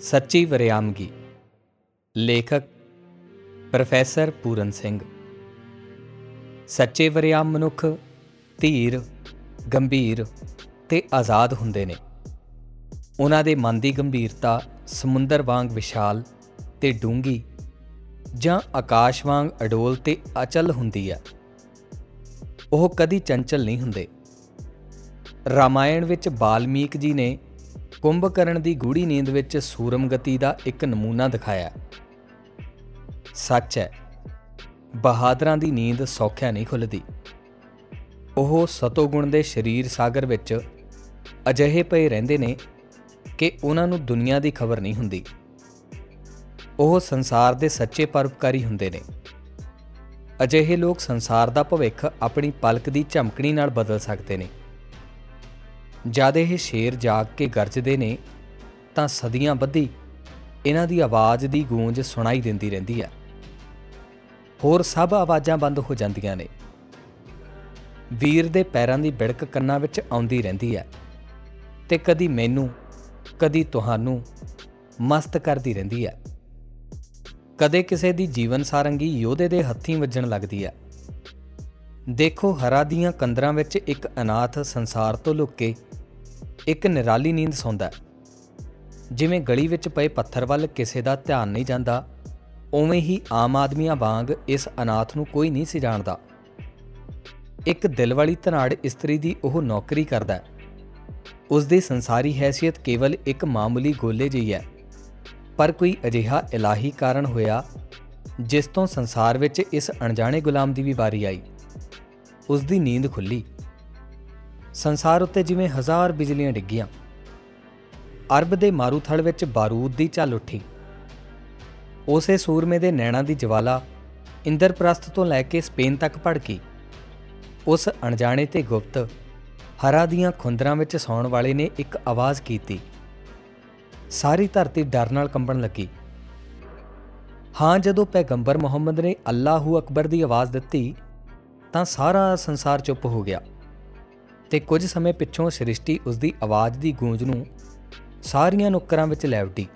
ਸੱਚੀ ਵਰਿਆਮਗੀ ਲੇਖਕ ਪ੍ਰੋਫੈਸਰ ਪੂਰਨ ਸਿੰਘ। ਸੱਚੇ ਵਰਿਆਮ ਮਨੁੱਖ ਧੀਰ, ਗੰਭੀਰ ਤੇ ਆਜ਼ਾਦ ਹੁੰਦੇ ਨੇ। ਉਹਨਾਂ ਦੇ ਮਨ ਦੀ ਗੰਭੀਰਤਾ ਸਮੁੰਦਰ ਵਾਂਗ ਵਿਸ਼ਾਲ ਤੇ ਡੂੰਗੀ ਜਾਂ ਆਕਾਸ਼ ਵਾਂਗ ਅਡੋਲ ਤੇ ਅਚਲ ਹੁੰਦੀ ਹੈ। ਉਹ ਕਦੀ ਚੰਚਲ ਨਹੀਂ ਹੁੰਦੇ। ਰਾਮਾਇਣ ਵਿੱਚ ਬਾਲਮੀਕ ਜੀ ਨੇ ਕੁੰਭਕਰਨ ਦੀ ਗੂੜੀ ਨੀਂਦ ਵਿੱਚ ਸੂਰਮਗਤੀ ਦਾ ਇੱਕ ਨਮੂਨਾ ਦਿਖਾਇਆ। ਸੱਚ ਹੈ, ਬਹਾਦਰਾਂ ਦੀ ਨੀਂਦ ਸੌਖਿਆ ਨਹੀਂ ਖੁੱਲਦੀ ਉਹ ਸਤੋਗੁਣ ਦੇ ਸਰੀਰ ਸਾਗਰ ਵਿੱਚ ਅਜਿਹੇ ਪਏ ਰਹਿੰਦੇ ਨੇ ਕਿ ਉਹਨਾਂ ਨੂੰ ਦੁਨੀਆ ਦੀ ਖਬਰ ਨਹੀਂ ਹੁੰਦੀ। ਉਹ ਸੰਸਾਰ ਦੇ ਸੱਚੇ ਪਰਉਪਕਾਰੀ ਹੁੰਦੇ ਨੇ। ਅਜਿਹੇ ਲੋਕ ਸੰਸਾਰ ਦਾ ਭਵਿੱਖ ਆਪਣੀ ਪਲਕ ਦੀ ਝਮਕਣੀ ਨਾਲ ਬਦਲ ਸਕਦੇ ਨੇ। ਜਦ ਇਹ ਸ਼ੇਰ ਜਾਗ ਕੇ ਗਰਜਦੇ ਨੇ, ਤਾਂ ਸਦੀਆਂ ਬੱਧੀ ਇਹਨਾਂ ਦੀ ਆਵਾਜ਼ ਦੀ ਗੂੰਜ ਸੁਣਾਈ ਦਿੰਦੀ ਰਹਿੰਦੀ ਹੈ। ਹੋਰ ਸਭ ਆਵਾਜ਼ਾਂ ਬੰਦ ਹੋ ਜਾਂਦੀਆਂ ਨੇ। ਵੀਰ ਦੇ ਪੈਰਾਂ ਦੀ ਬਿੜਕ ਕੰਨਾਂ ਵਿੱਚ ਆਉਂਦੀ ਰਹਿੰਦੀ ਹੈ ਤੇ ਕਦੀ ਮੈਨੂੰ, ਕਦੀ ਤੁਹਾਨੂੰ ਮਸਤ ਕਰਦੀ ਰਹਿੰਦੀ ਹੈ। ਕਦੇ ਕਿਸੇ ਦੀ ਜੀਵਨ ਸਾਰੰਗੀ ਯੋਧੇ ਦੇ ਹੱਥੀਂ ਵੱਜਣ ਲੱਗਦੀ ਹੈ। ਦੇਖੋ ਹਰਾ ਦੀਆਂ ਕੰਦਰਾਂ ਵਿੱਚ ਇੱਕ ਅਨਾਥ ਸੰਸਾਰ ਤੋਂ ਲੁੱਕ ਕੇ ਇੱਕ ਨਿਰਾਲੀ ਨੀਂਦ ਸੌਂਦਾ ਜਿਵੇਂ ਗਲੀ ਵਿੱਚ ਪਏ ਪੱਥਰ ਵੱਲ ਕਿਸੇ ਦਾ ਧਿਆਨ ਨਹੀਂ ਜਾਂਦਾ, ਉਵੇਂ ਹੀ ਆਮ ਆਦਮੀਆਂ ਵਾਂਗ ਇਸ ਅਨਾਥ ਨੂੰ ਕੋਈ ਨਹੀਂ ਸੀ ਜਾਣਦਾ। ਇੱਕ ਦਿਲ ਵਾਲੀ ਧਨਾੜ ਇਸਤਰੀ ਦੀ ਉਹ ਨੌਕਰੀ ਕਰਦਾ ਉਸ ਦੀ ਸੰਸਾਰੀ ਹੈਸੀਅਤ ਕੇਵਲ ਇੱਕ ਮਾਮੂਲੀ ਗੋਲੇ ਜਿਹੀ ਹੈ। ਪਰ ਕੋਈ ਅਜਿਹਾ ਇਲਾਹੀ ਕਾਰਨ ਹੋਇਆ, ਜਿਸ ਤੋਂ ਸੰਸਾਰ ਵਿੱਚ ਇਸ ਅਣਜਾਣੇ ਗੁਲਾਮ ਦੀ ਵੀ ਵਾਰੀ ਆਈ। ਉਸ ਦੀ ਨੀਂਦ ਖੁੱਲੀ ਸੰਸਾਰ ਉੱਤੇ ਜਿਵੇਂ ਹਜ਼ਾਰ ਬਿਜਲੀਆਂ ਡਿੱਗੀਆਂ। ਅਰਬ ਦੇ ਮਾਰੂਥਲ ਵਿੱਚ ਬਾਰੂਦ ਦੀ ਝੱਲ ਉੱਠੀ। ਉਸੇ ਸੂਰਮੇ ਦੇ ਨੈਣਾ ਦੀ ਜਵਾਲਾ ਇੰਦਰਪ੍ਰਸਥ ਤੋਂ ਲੈ ਕੇ ਸਪੇਨ ਤੱਕ ਭੜਕੀ। ਉਸ ਅਣਜਾਣੇ ਤੇ ਗੁਪਤ ਹਰਾ ਦੀਆਂ ਖੁੰਦਰਾਂ ਵਿੱਚ ਸੌਣ ਵਾਲੇ ਨੇ ਇੱਕ ਆਵਾਜ਼ ਕੀਤੀ। ਸਾਰੀ ਧਰਤੀ ਡਰ ਨਾਲ ਕੰਬਣ ਲੱਗੀ। ਹਾਂ, ਜਦੋਂ ਪੈਗੰਬਰ ਮੁਹੰਮਦ ਨੇ ਅੱਲਾਹੂ ਅਕਬਰ ਦੀ ਆਵਾਜ਼ ਦਿੱਤੀ, ਤਾਂ ਸਾਰਾ ਸੰਸਾਰ ਚੁੱਪ ਹੋ ਗਿਆ। ਤੇ ਕੁਝ ਸਮੇਂ ਪਿੱਛੋਂ ਸ੍ਰਿਸ਼ਟੀ ਉਸ ਦੀ ਆਵਾਜ਼ ਦੀ ਗੂੰਜ ਨੂੰ ਸਾਰੀਆਂ ਨੁਕਰਾਂ ਵਿੱਚ ਲੈ ਉੱਡੀ।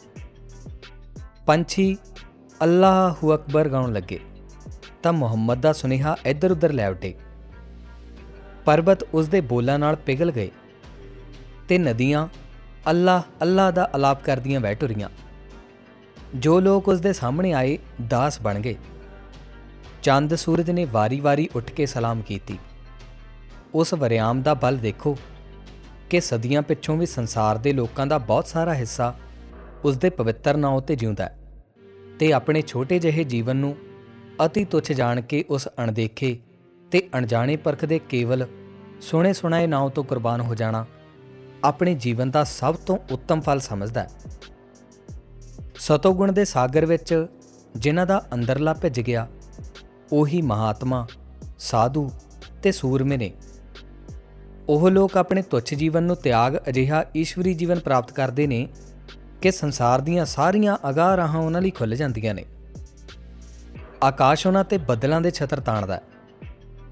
ਪੰਛੀ ਅੱਲਾਹੂ ਅਕਬਰ ਗਾਉਣ ਲੱਗੇ, ਤਾਂ ਮੁਹੰਮਦ ਦਾ ਸੁਨੇਹਾ ਇੱਧਰ ਉੱਧਰ ਲੈ ਉੱਡੇ। ਪਰਬਤ ਉਸ ਦੇ ਬੋਲਾਂ ਨਾਲ ਪਿਘਲ ਗਏ ਤੇ ਨਦੀਆਂ ਅੱਲਾਹ ਅੱਲਾਹ ਦਾ ਅਲਾਪ ਕਰਦੀਆਂ ਬਹਿ ਟੁਰੀਆਂ। ਜੋ ਲੋਕ ਉਸ ਦੇ ਸਾਹਮਣੇ ਆਏ, ਦਾਸ ਬਣ ਗਏ। ਚੰਦ ਸੂਰਜ ਨੇ ਵਾਰੀ-ਵਾਰੀ ਉੱਠ ਕੇ ਸਲਾਮ ਕੀਤੀ। ਉਸ ਵਰਿਆਮ ਦਾ ਬਲ ਦੇਖੋ ਕਿ ਸਦੀਆਂ ਪਿੱਛੋਂ ਵੀ ਸੰਸਾਰ ਦੇ ਲੋਕਾਂ ਦਾ ਬਹੁਤ ਸਾਰਾ ਹਿੱਸਾ ਉਸ ਦੇ ਪਵਿੱਤਰ ਨਾਂ ਉਤੇ ਜਿਉਂਦਾ ਹੈ ਤੇ ਆਪਣੇ ਛੋਟੇ ਜਿਹੇ ਜੀਵਨ ਨੂੰ ਅਤੀ ਤੁੱਛ ਜਾਣ ਕੇ ਉਸ ਅਣਦੇਖੇ ਤੇ ਅਣਜਾਣੇ ਪਰਖ ਦੇ ਕੇਵਲ ਸੁਣੇ ਸੁਣਾਏ ਨਾਂ ਤੋਂ ਕੁਰਬਾਨ ਹੋ ਜਾਣਾ ਆਪਣੇ ਜੀਵਨ ਦਾ ਸਭ ਤੋਂ ਉੱਤਮ ਫਲ ਸਮਝਦਾ ਹੈ। ਸਤੋਗੁਣ ਦੇ ਸਾਗਰ ਵਿੱਚ ਜਿਨ੍ਹਾਂ ਦਾ ਅੰਦਰਲਾ ਭਿੱਜ ਗਿਆ, ਉਹੀ ਮਹਾਤਮਾ, ਸਾਧੂ ਤੇ ਸੂਰਮੇ ਨੇ। ਉਹ ਲੋਕ ਆਪਣੇ ਤੁੱਛ ਜੀਵਨ ਨੂੰ ਤਿਆਗ ਅਜਿਹਾ ਈਸ਼ਵਰੀ ਜੀਵਨ ਪ੍ਰਾਪਤ ਕਰਦੇ ਨੇ ਕਿ ਸੰਸਾਰ ਦੀਆਂ ਸਾਰੀਆਂ ਅਗਾਹ ਰਾਹਾਂ ਉਹਨਾਂ ਲਈ ਖੁੱਲ ਜਾਂਦੀਆਂ ਨੇ। ਆਕਾਸ਼ ਉਹਨਾਂ ਤੇ ਬੱਦਲਾਂ ਦੇ ਛਤਰ ਤਾਣਦਾ ਹੈ।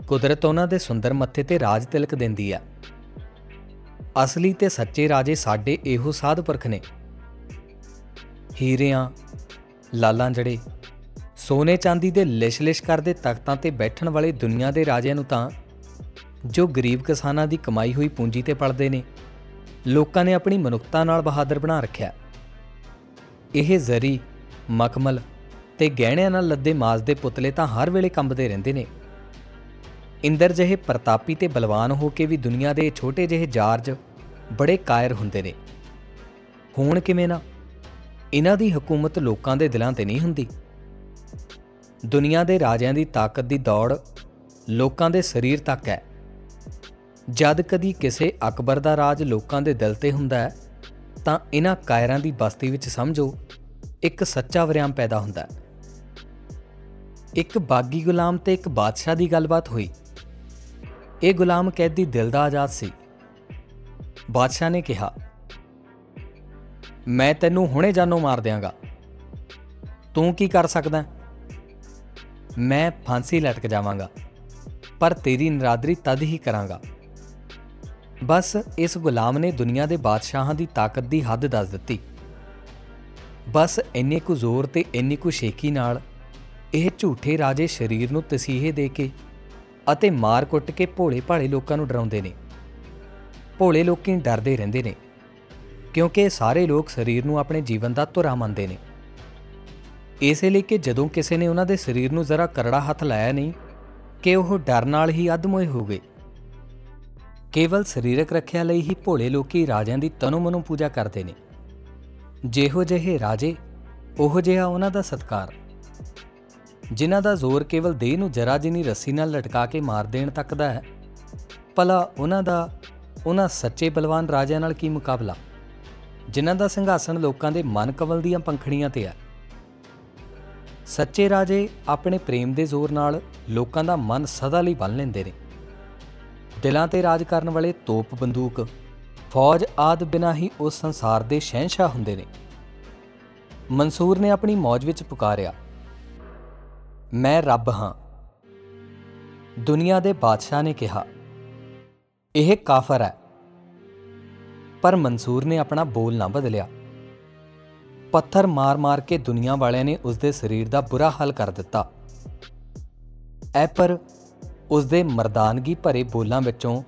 ਕੁਦਰਤ ਉਹਨਾਂ ਦੇ ਸੁੰਦਰ ਮੱਥੇ ਤੇ ਰਾਜ ਤਿਲਕ ਦਿੰਦੀ ਆ ਅਸਲੀ ਤੇ ਸੱਚੇ ਰਾਜੇ ਸਾਡੇ ਇਹੋ ਸਾਧ ਪੁਰਖ ਨੇ। ਹੀਰਿਆਂ ਲਾਲਾਂ ਜੜੇ ਸੋਨੇ ਚਾਂਦੀ ਦੇ ਲਿਸ਼-ਲਿਸ਼ ਕਰਦੇ ਤਖਤਾਂ ਤੇ ਬੈਠਣ ਵਾਲੇ ਦੁਨੀਆ ਦੇ ਰਾਜਿਆਂ ਨੂੰ ਤਾਂ ਜੋ ਗਰੀਬ ਕਿਸਾਨਾਂ ਦੀ ਕਮਾਈ ਹੋਈ ਪੂੰਜੀ ਤੇ ਪਲਦੇ ਨੇ। ਲੋਕਾਂ ਨੇ ਆਪਣੀ ਮਨੁੱਖਤਾ ਨਾਲ ਬਹਾਦਰ ਬਣਾ ਰੱਖਿਆ। ਇਹ ਜ਼ਰੀ, ਮਖਮਲ ਤੇ ਗਹਿਣਿਆਂ ਨਾਲ ਲੱਦੇ ਮਾਸ ਦੇ ਪੁਤਲੇ ਤਾਂ ਹਰ ਵੇਲੇ ਕੰਬਦੇ ਰਹਿੰਦੇ ਨੇ। ਇੰਦਰ ਜਿਹੇ ਪ੍ਰਤਾਪੀ ਤੇ ਬਲਵਾਨ ਹੋ ਕੇ ਵੀ ਦੁਨੀਆ ਦੇ ਛੋਟੇ ਜਿਹੇ ਜਾਰਜ ਬੜੇ ਕਾਇਰ ਹੁੰਦੇ ਨੇ। ਹੋਣ ਕਿਵੇਂ ਨਾ, ਇਹਨਾਂ ਦੀ ਹਕੂਮਤ ਲੋਕਾਂ ਦੇ ਦਿਲਾਂ ਤੇ ਨਹੀਂ ਹੁੰਦੀ। ਦੁਨੀਆ ਦੇ ਰਾਜਿਆਂ ਦੀ ਤਾਕਤ ਦੀ ਦੌੜ ਲੋਕਾਂ ਦੇ ਸਰੀਰ ਤੱਕ ਹੈ। ਜਦ ਕਦੀ ਕਿਸੇ ਅਕਬਰ ਦਾ ਰਾਜ ਲੋਕਾਂ ਦੇ ਦਿਲ ਤੇ ਹੁੰਦਾ ਹੈ, ਤਾਂ ਇਹਨਾਂ ਕਾਇਰਾਂ ਦੀ ਬਸਤੀ ਵਿੱਚ ਸਮਝੋ, ਇੱਕ ਸੱਚਾ ਵਰਿਆਮ ਪੈਦਾ ਹੁੰਦਾ ਹੈ। ਇੱਕ ਬਾਗੀ ਗੁਲਾਮ ਤੇ ਇੱਕ ਬਾਦਸ਼ਾਹ ਦੀ ਗੱਲਬਾਤ ਹੋਈ। ਇਹ ਗੁਲਾਮ ਕੈਦੀ ਦਿਲ ਦਾ ਆਜ਼ਾਦ ਸੀ। ਬਾਦਸ਼ਾਹ ਨੇ ਕਿਹਾ, ਮੈਂ ਤੈਨੂੰ ਹੁਣੇ ਜਾਨੋਂ ਮਾਰ ਦਿਆਂਗਾ। ਤੂੰ ਕੀ ਕਰ ਸਕਦਾ ਮੈਂ ਫਾਂਸੀ ਲਟਕ ਜਾਵਾਂਗਾ, ਪਰ ਤੇਰੀ ਨਰਾਦਰੀ ਤਦ ਹੀ ਕਰਾਂਗਾ। ਬਸ ਇਸ ਗੁਲਾਮ ਨੇ ਦੁਨੀਆ ਦੇ ਬਾਦਸ਼ਾਹਾਂ ਦੀ ਤਾਕਤ ਦੀ ਹੱਦ ਦੱਸ ਦਿੱਤੀ। ਬਸ ਇੰਨੇ ਕੁ ਜ਼ੋਰ ਤੇ ਇੰਨੀ ਕੁ ਸ਼ੇਕੀ ਨਾਲ ਇਹ ਝੂਠੇ ਰਾਜੇ ਸਰੀਰ ਨੂੰ ਤਸੀਹੇ ਦੇ ਕੇ ਅਤੇ ਮਾਰ ਕੁੱਟ ਕੇ ਭੋਲੇ ਭਾਲੇ ਲੋਕਾਂ ਨੂੰ ਡਰਾਉਂਦੇ ਨੇ। ਭੋਲੇ ਲੋਕੀ ਡਰਦੇ ਰਹਿੰਦੇ ਨੇ, ਕਿਉਂਕਿ ਸਾਰੇ ਲੋਕ ਸਰੀਰ ਨੂੰ ਆਪਣੇ ਜੀਵਨ ਦਾ ਧੁਰਾ ਮੰਨਦੇ ਨੇ। ਇਸੇ ਲਈ ਕਿ ਜਦੋਂ ਕਿਸੇ ਨੇ ਉਹਨਾਂ ਦੇ ਸਰੀਰ ਨੂੰ ਜ਼ਰਾ ਕਰੜਾ ਹੱਥ ਲਾਇਆ ਨਹੀਂ, ਕਿ ਉਹ ਡਰ ਨਾਲ ਹੀ ਅਧਮੋਏ ਹੋ ਗਏ। ਕੇਵਲ ਸਰੀਰਕ ਰੱਖਿਆ ਲਈ ਹੀ ਭੋਲੇ ਲੋਕੀ ਰਾਜਿਆਂ ਦੀ ਤਨੋ ਮਨੋ ਪੂਜਾ ਕਰਦੇ ਨੇ। ਜਿਹੋ ਜਿਹੇ ਰਾਜੇ, ਉਹ ਜਿਹਾ ਉਹਨਾਂ ਦਾ ਸਤਕਾਰ। ਜਿਨ੍ਹਾਂ ਦਾ ਜ਼ੋਰ ਕੇਵਲ ਦੇਹ ਨੂੰ ਜਰਾ ਜਿਨੀ ਰੱਸੀ ਨਾਲ ਲਟਕਾ ਕੇ ਮਾਰ ਦੇਣ ਤੱਕ ਦਾ ਹੈ, ਭਲਾ ਉਹਨਾਂ ਦਾ, ਉਹਨਾਂ ਸੱਚੇ ਬਲਵਾਨ ਰਾਜਿਆਂ ਨਾਲ ਕੀ ਮੁਕਾਬਲਾ? ਜਿਨ੍ਹਾਂ ਦਾ ਸਿੰਘਾਸਣ ਲੋਕਾਂ ਦੇ ਮਨ ਕਵਲ ਦੀਆਂ ਪੰਖੜੀਆਂ ਤੇ ਹੈ। ਸੱਚੇ ਰਾਜੇ ਆਪਣੇ ਪ੍ਰੇਮ ਦੇ ਜ਼ੋਰ ਨਾਲ ਲੋਕਾਂ ਦਾ ਮਨ ਸਦਾ ਲਈ ਬੰਨ ਲੈਂਦੇ ਨੇ। ਦਿਲਾਂ ਤੇ ਰਾਜ ਕਰਨ ਵਾਲੇ ਤੋਪ ਬੰਦੂਕ, ਫੌਜ ਆਦ ਬਿਨਾ ਹੀ ਉਸ ਸੰਸਾਰ ਦੇ ਸ਼ਹਿਨशाह ਹੁੰਦੇ ਨੇ। ਮਨਸੂਰ ਨੇ ਆਪਣੀ ਮੌਜ ਵਿੱਚ ਪੁਕਾਰਿਆ, ਮੈਂ ਰੱਬ ਹਾਂ। ਦੁਨੀਆ ਦੇ ਬਾਦਸ਼ਾਹ ਨੇ ਕਿਹਾ, ਇਹ ਕਾਫਰ ਹੈ। ਪਰ ਮਨਸੂਰ ਨੇ ਆਪਣਾ ਬੋਲ ਨਾ ਬਦਲਿਆ। ਪੱਥਰ ਮਾਰ-ਮਾਰ ਕੇ ਦੁਨੀਆ ਵਾਲਿਆਂ ਨੇ ਉਸ ਦੇ ਸਰੀਰ ਦਾ ਬੁਰਾ ਹਾਲ ਕਰ ਦਿੱਤਾ। ਐ ਪਰ ਉਸ ਦੇ ਮਰਦਾਨਗੀ ਭਰੇ ਬੋਲਾਂ ਵਿੱਚੋਂ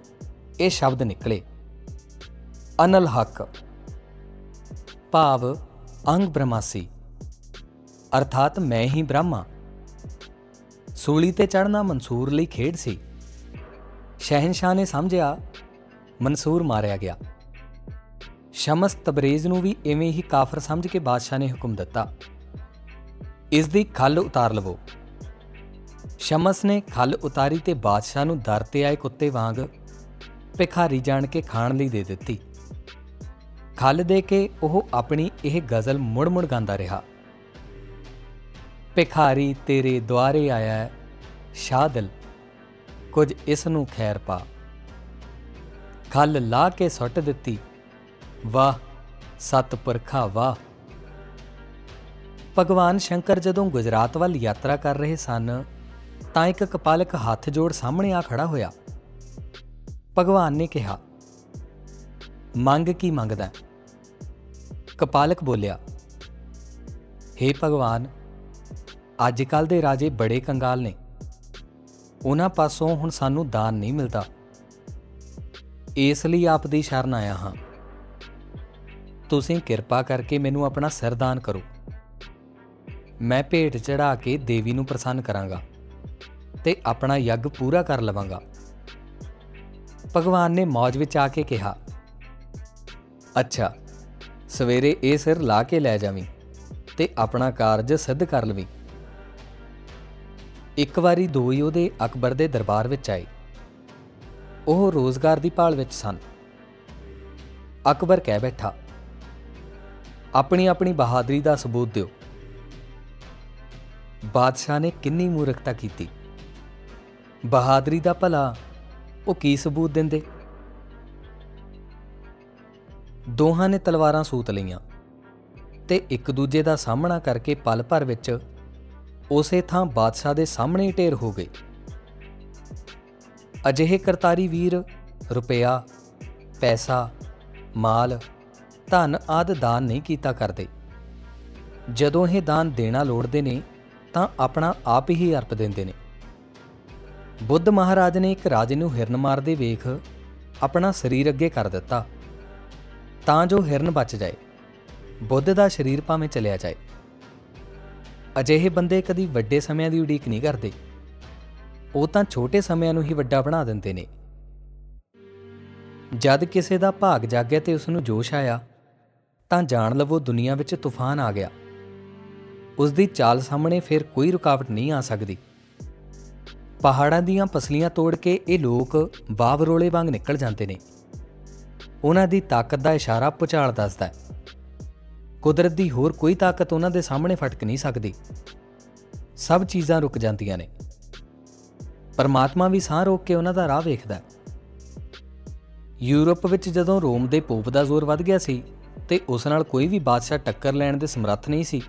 ਇਹ ਸ਼ਬਦ ਨਿਕਲੇ। ਅਨਲ ਹਕ। ਭਾਵ, ਅੰਗ ਬ੍ਰਹਮਾਸੀ। ਅਰਥਾਤ ਮੈਂ ਹੀ ਬ੍ਰਹਮਾ। ਸੂਲੀ ਤੇ ਚੜਨਾ ਮਨਸੂਰ ਲਈ ਖੇਡ ਸੀ। ਸ਼ਹਿਨशाह ਨੇ ਸਮਝਿਆ, ਮਨਸੂਰ ਮਾਰਿਆ ਗਿਆ। ਸ਼ਮਸ ਤਬਰੇਜ਼ ਨੂੰ ਵੀ ਐਵੇਂ ਹੀ ਕਾਫਰ ਸਮਝ ਕੇ ਬਾਦਸ਼ਾਹ ਨੇ ਹੁਕਮ ਦਿੱਤਾ। ਇਸ ਦੀ ਖੱਲ ਉਤਾਰ ਲਵੋ। ਸ਼ਮਸ ਨੇ ਖੱਲ ਉਤਾਰੀ ਤੇ ਬਾਦਸ਼ਾਹ ਨੂੰ ਦਰ ਤੇ ਆਏ ਕੁੱਤੇ ਵਾਂਗ ਭਿਖਾਰੀ ਜਾਣ ਕੇ ਖਾਣ ਲਈ ਦੇ ਦਿੱਤੀ। ਖੱਲ ਦੇ ਕੇ ਉਹ ਆਪਣੀ ਇਹ ਗਜ਼ਲ ਮੁੜ-ਮੁੜ ਗਾਉਂਦਾ ਰਿਹਾ। ਭਿਖਾਰੀ ਤੇਰੇ ਦੁਆਰੇ ਆਇਆ ਹੈ ਸ਼ਾਦਲ ਕੁਝ ਇਸ ਨੂੰ ਖੈਰ ਪਾ। ਖੱਲ ਲਾ ਕੇ ਸੁੱਟ ਦਿੱਤੀ, ਵਾਹ, ਸਤ ਪੁਰਖਾ ਵਾਹ। ਭਗਵਾਨ ਸ਼ੰਕਰ ਜਦੋਂ ਗੁਜਰਾਤ ਵੱਲ ਯਾਤਰਾ ਕਰ ਰਹੇ ਸਨ ਤਾਂ ਇੱਕ ਕਪਾਲਕ ਹੱਥ ਜੋੜ ਸਾਹਮਣੇ ਆ ਖੜਾ ਹੋਇਆ। ਭਗਵਾਨ ਨੇ ਕਿਹਾ, ਮੰਗ ਕੀ ਮੰਗਦਾ ਕਪਾਲਕ ਬੋਲਿਆ हे ਭਗਵਾਨ ਅੱਜ ਕੱਲ ਦੇ ਰਾਜੇ ਬੜੇ ਕੰਗਾਲ ਨੇ। ਉਹਨਾਂ ਪਾਸੋਂ ਹੁਣ ਸਾਨੂੰ ਦਾਨ ਨਹੀਂ ਮਿਲਦਾ। ਇਸ ਲਈ ਆਪ ਦੀ ਸ਼ਰਨ ਆਇਆ ਹਾਂ। ਤੁਸੀਂ ਕਿਰਪਾ ਕਰਕੇ ਮੈਨੂੰ ਆਪਣਾ ਸਿਰ ਦਾਨ ਕਰੋ। ਮੈਂ ਭੇਟ ਚੜਾ ਕੇ ਦੇਵੀ ਨੂੰ ਪ੍ਰਸੰਨ ਕਰਾਂਗਾ। ਤੇ ਆਪਣਾ ਯੱਗ ਪੂਰਾ ਕਰ ਲਵਾਂਗਾ। ਭਗਵਾਨ ਨੇ ਮੌਜ ਵਿੱਚ ਆ ਕੇ ਕਿਹਾ, ਅੱਛਾ, ਸਵੇਰੇ ਇਹ ਸਿਰ ਲਾ ਕੇ ਲੈ ਜਾਵੀਂ ਤੇ ਆਪਣਾ ਕਾਰਜ ਸਿੱਧ ਕਰ ਲਵੀਂ। ਇੱਕ ਵਾਰੀ ਦੋ ਹੀ ਉਹਦੇ ਅਕਬਰ ਦੇ ਦਰਬਾਰ ਵਿੱਚ ਆਏ। ਉਹ ਰੋਜ਼ਗਾਰ ਦੀ ਭਾਲ ਵਿੱਚ ਸਨ। ਅਕਬਰ ਕਹਿ ਬੈਠਾ, ਆਪਣੀ ਆਪਣੀ ਬਹਾਦਰੀ ਦਾ ਸਬੂਤ ਦਿਓ। ਬਾਦਸ਼ਾਹ ਨੇ ਕਿੰਨੀ ਮੂਰਖਤਾ ਕੀਤੀ। ਬਹਾਦਰੀ ਦਾ ਭਲਾ, ਉਹ ਕੀ ਸਬੂਤ ਦਿੰਦੇ? ਦੋਹਾਂ ਨੇ ਤਲਵਾਰਾਂ ਸੂਤ ਲਈਆਂ ਤੇ ਇੱਕ ਦੂਜੇ ਦਾ ਸਾਹਮਣਾ ਕਰਕੇ ਪਲ ਭਰ ਵਿੱਚ ਉਸੇ ਥਾਂ ਬਾਦਸ਼ਾਹ ਦੇ ਸਾਹਮਣੇ ਹੀ ਢੇਰ ਹੋ ਗਏ। ਅਜਿਹੇ ਕਰਤਾਰੀ ਵੀਰ, ਰੁਪਿਆ, ਪੈਸਾ, ਮਾਲ, ਧਨ ਆਦ ਦਾਨ ਨਹੀਂ ਕੀਤਾ ਕਰਦੇ। ਜਦੋਂ ਇਹ ਦਾਨ ਦੇਣਾ ਲੋੜਦੇ ਨੇ ਤਾਂ ਆਪਣਾ ਆਪ ਹੀ ਅਰਪ ਦਿੰਦੇ ਨੇ। ਬੁੱਧ ਮਹਾਰਾਜ ਨੇ ਇੱਕ ਰਾਜੇ ਨੂੰ ਹਿਰਨ ਮਾਰਦੇ ਵੇਖ ਆਪਣਾ ਸਰੀਰ ਅੱਗੇ ਕਰ ਦਿੱਤਾ। ਤਾਂ ਜੋ ਹਿਰਨ ਬਚ ਜਾਏ। ਬੁੱਧ ਦਾ ਸਰੀਰ ਭਾਵੇਂ ਚਲਿਆ ਜਾਏ। ਅਜਿਹੇ ਬੰਦੇ ਕਦੀ ਵੱਡੇ ਸਮਿਆਂ ਦੀ ਉਡੀਕ ਨਹੀਂ ਕਰਦੇ। ਉਹ ਤਾਂ ਛੋਟੇ ਸਮਿਆਂ ਨੂੰ ਹੀ ਵੱਡਾ ਬਣਾ ਦਿੰਦੇ ਨੇ। ਜਦ ਕਿਸੇ ਦਾ ਭਾਗ ਜਾਗਿਆ ਤੇ ਉਸ ਨੂੰ ਜੋਸ਼ ਆਇਆ, ਤਾਂ ਜਾਣ ਲਵੋ ਦੁਨੀਆ ਵਿੱਚ ਤੂਫਾਨ ਆ ਗਿਆ। ਉਸ ਦੀ ਚਾਲ ਸਾਹਮਣੇ ਫਿਰ ਕੋਈ ਰੁਕਾਵਟ ਨਹੀਂ ਆ ਸਕਦੀ। ਪਹਾੜਾਂ ਦੀਆਂ ਪਸਲੀਆਂ ਤੋੜ ਕੇ ਇਹ ਲੋਕ ਬਾਵਰੋਲੇ ਵਾਂਗ ਨਿਕਲ ਜਾਂਦੇ ਨੇ। ਉਹਨਾਂ ਦੀ ਤਾਕਤ ਦਾ ਇਸ਼ਾਰਾ ਪੁਚਾਲ ਦੱਸਦਾ ਹੈ। ਕੁਦਰਤ ਦੀ ਹੋਰ ਕੋਈ ਤਾਕਤ ਉਹਨਾਂ ਦੇ ਸਾਹਮਣੇ ਫਟਕ ਨਹੀਂ ਸਕਦੀ। ਸਭ ਚੀਜ਼ਾਂ ਰੁਕ ਜਾਂਦੀਆਂ ਨੇ। ਪਰਮਾਤਮਾ ਵੀ ਸਾਹ ਰੋਕ ਕੇ ਉਹਨਾਂ ਦਾ ਰਾਹ ਵੇਖਦਾ ਹੈ। ਯੂਰਪ ਵਿੱਚ ਜਦੋਂ ਰੋਮ ਦੇ ਪੋਪ ਦਾ ਜ਼ੋਰ ਵੱਧ ਗਿਆ ਸੀ ਤੇ ਉਸ ਨਾਲ ਕੋਈ ਵੀ ਬਾਦਸ਼ਾਹ ਟੱਕਰ ਲੈਣ ਦੇ ਸਮਰੱਥ ਨਹੀਂ ਸੀ।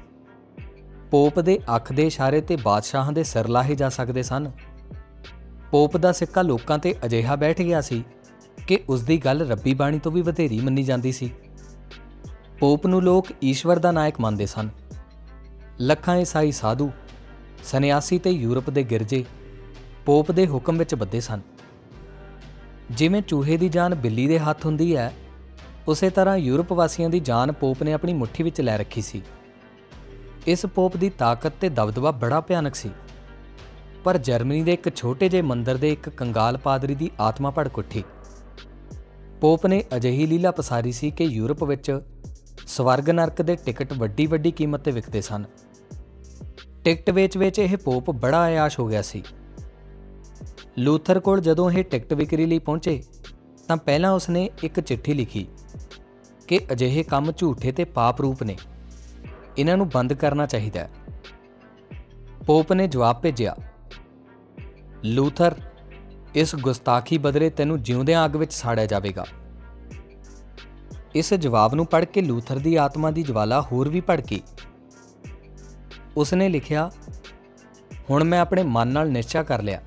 ਪੋਪ ਦੇ ਅੱਖ ਦੇ ਇਸ਼ਾਰੇ ਤੇ ਬਾਦਸ਼ਾਹਾਂ ਦੇ ਸਿਰ ਲਾਹੇ ਜਾ ਸਕਦੇ ਸਨ। ਪੋਪ ਦਾ ਸਿੱਕਾ ਲੋਕਾਂ ਤੇ ਅਜਿਹਾ ਬੈਠ ਗਿਆ ਸੀ ਕਿ ਉਸ ਦੀ ਗੱਲ ਰੱਬੀ ਬਾਣੀ ਤੋਂ ਵੀ ਵਧੇਰੀ ਮੰਨੀ ਜਾਂਦੀ ਸੀ। ਪੋਪ ਨੂੰ ਲੋਕ ਈਸ਼ਵਰ ਦਾ ਨਾਇਕ ਮੰਨਦੇ ਸਨ। ਲੱਖਾਂ ਈਸਾਈ ਸਾਧੂ, ਸੰਨਿਆਸੀ ਤੇ ਯੂਰਪ ਦੇ ਗਿਰਜੇ ਪੋਪ ਦੇ ਹੁਕਮ ਵਿੱਚ ਬੱਧੇ ਸਨ। ਜਿਵੇਂ ਚੂਹੇ ਦੀ ਜਾਨ ਬਿੱਲੀ ਦੇ ਹੱਥ ਹੁੰਦੀ ਹੈ, ਉਸੇ ਤਰ੍ਹਾਂ ਯੂਰਪ ਵਾਸੀਆਂ ਦੀ ਜਾਨ ਪੋਪ ਨੇ ਆਪਣੀ ਮੁੱਠੀ ਵਿੱਚ ਲੈ ਰੱਖੀ ਸੀ। ਇਸ ਪੋਪ ਦੀ ਤਾਕਤ ਤੇ ਦਬਦਬਾ ਬੜਾ ਭਿਆਨਕ ਸੀ। ਪਰ ਜਰਮਨੀ ਦੇ ਇੱਕ ਛੋਟੇ ਜਿਹੇ ਮੰਦਰ ਦੇ ਇੱਕ ਕੰਗਾਲ ਪਾਦਰੀ ਦੀ ਆਤਮਾ ਭੜਕ ਉੱਠੀ। ਪੋਪ ਨੇ ਅਜਿਹੀ ਲੀਲਾ ਪਸਾਰੀ ਸੀ ਕਿ ਯੂਰਪ ਵਿੱਚ ਸਵਰਗ ਨਰਕ ਦੇ ਟਿਕਟ ਵੱਡੀ ਵੱਡੀ ਕੀਮਤ ਤੇ ਵਿਕਦੇ ਸਨ। ਟਿਕਟ ਵੇਚ-ਵੇਚ ਇਹ ਪੋਪ ਬੜਾ ਆਯਾਸ਼ ਹੋ ਗਿਆ ਸੀ। ਲੂਥਰ ਕੋਲ ਜਦੋਂ ਇਹ ਟਿਕਟ ਵਿਕਰੀ ਲਈ ਪਹੁੰਚੇ, ਤਾਂ ਪਹਿਲਾਂ ਉਸਨੇ ਇੱਕ ਚਿੱਠੀ ਲਿਖੀ ਕਿ ਅਜਿਹੇ ਕੰਮ ਝੂਠੇ ਤੇ ਪਾਪ ਰੂਪ ਨੇ। ਇਹਨਾਂ ਨੂੰ ਬੰਦ ਕਰਨਾ ਚਾਹੀਦਾ ਹੈ। ਪੋਪ ਨੇ ਜਵਾਬ ਭੇਜਿਆ ਲੂਥਰ, ਇਸ ਗੁਸਤਾਖੀ ਬਦਲੇ ਤੈਨੂੰ ਜਿਉਂਦਿਆਂ ਅੱਗ ਵਿੱਚ ਸਾੜਿਆ ਜਾਵੇਗਾ। ਇਸ ਜਵਾਬ ਨੂੰ ਪੜ੍ਹ ਕੇ ਲੂਥਰ ਦੀ ਆਤਮਾ ਦੀ ਜਵਾਲਾ ਹੋਰ ਵੀ ਭੜਕੀ। ਉਸਨੇ ਲਿਖਿਆ, ਹੁਣ ਮੈਂ ਆਪਣੇ ਮਨ ਨਾਲ ਨਿਸ਼ਚਾ ਕਰ ਲਿਆ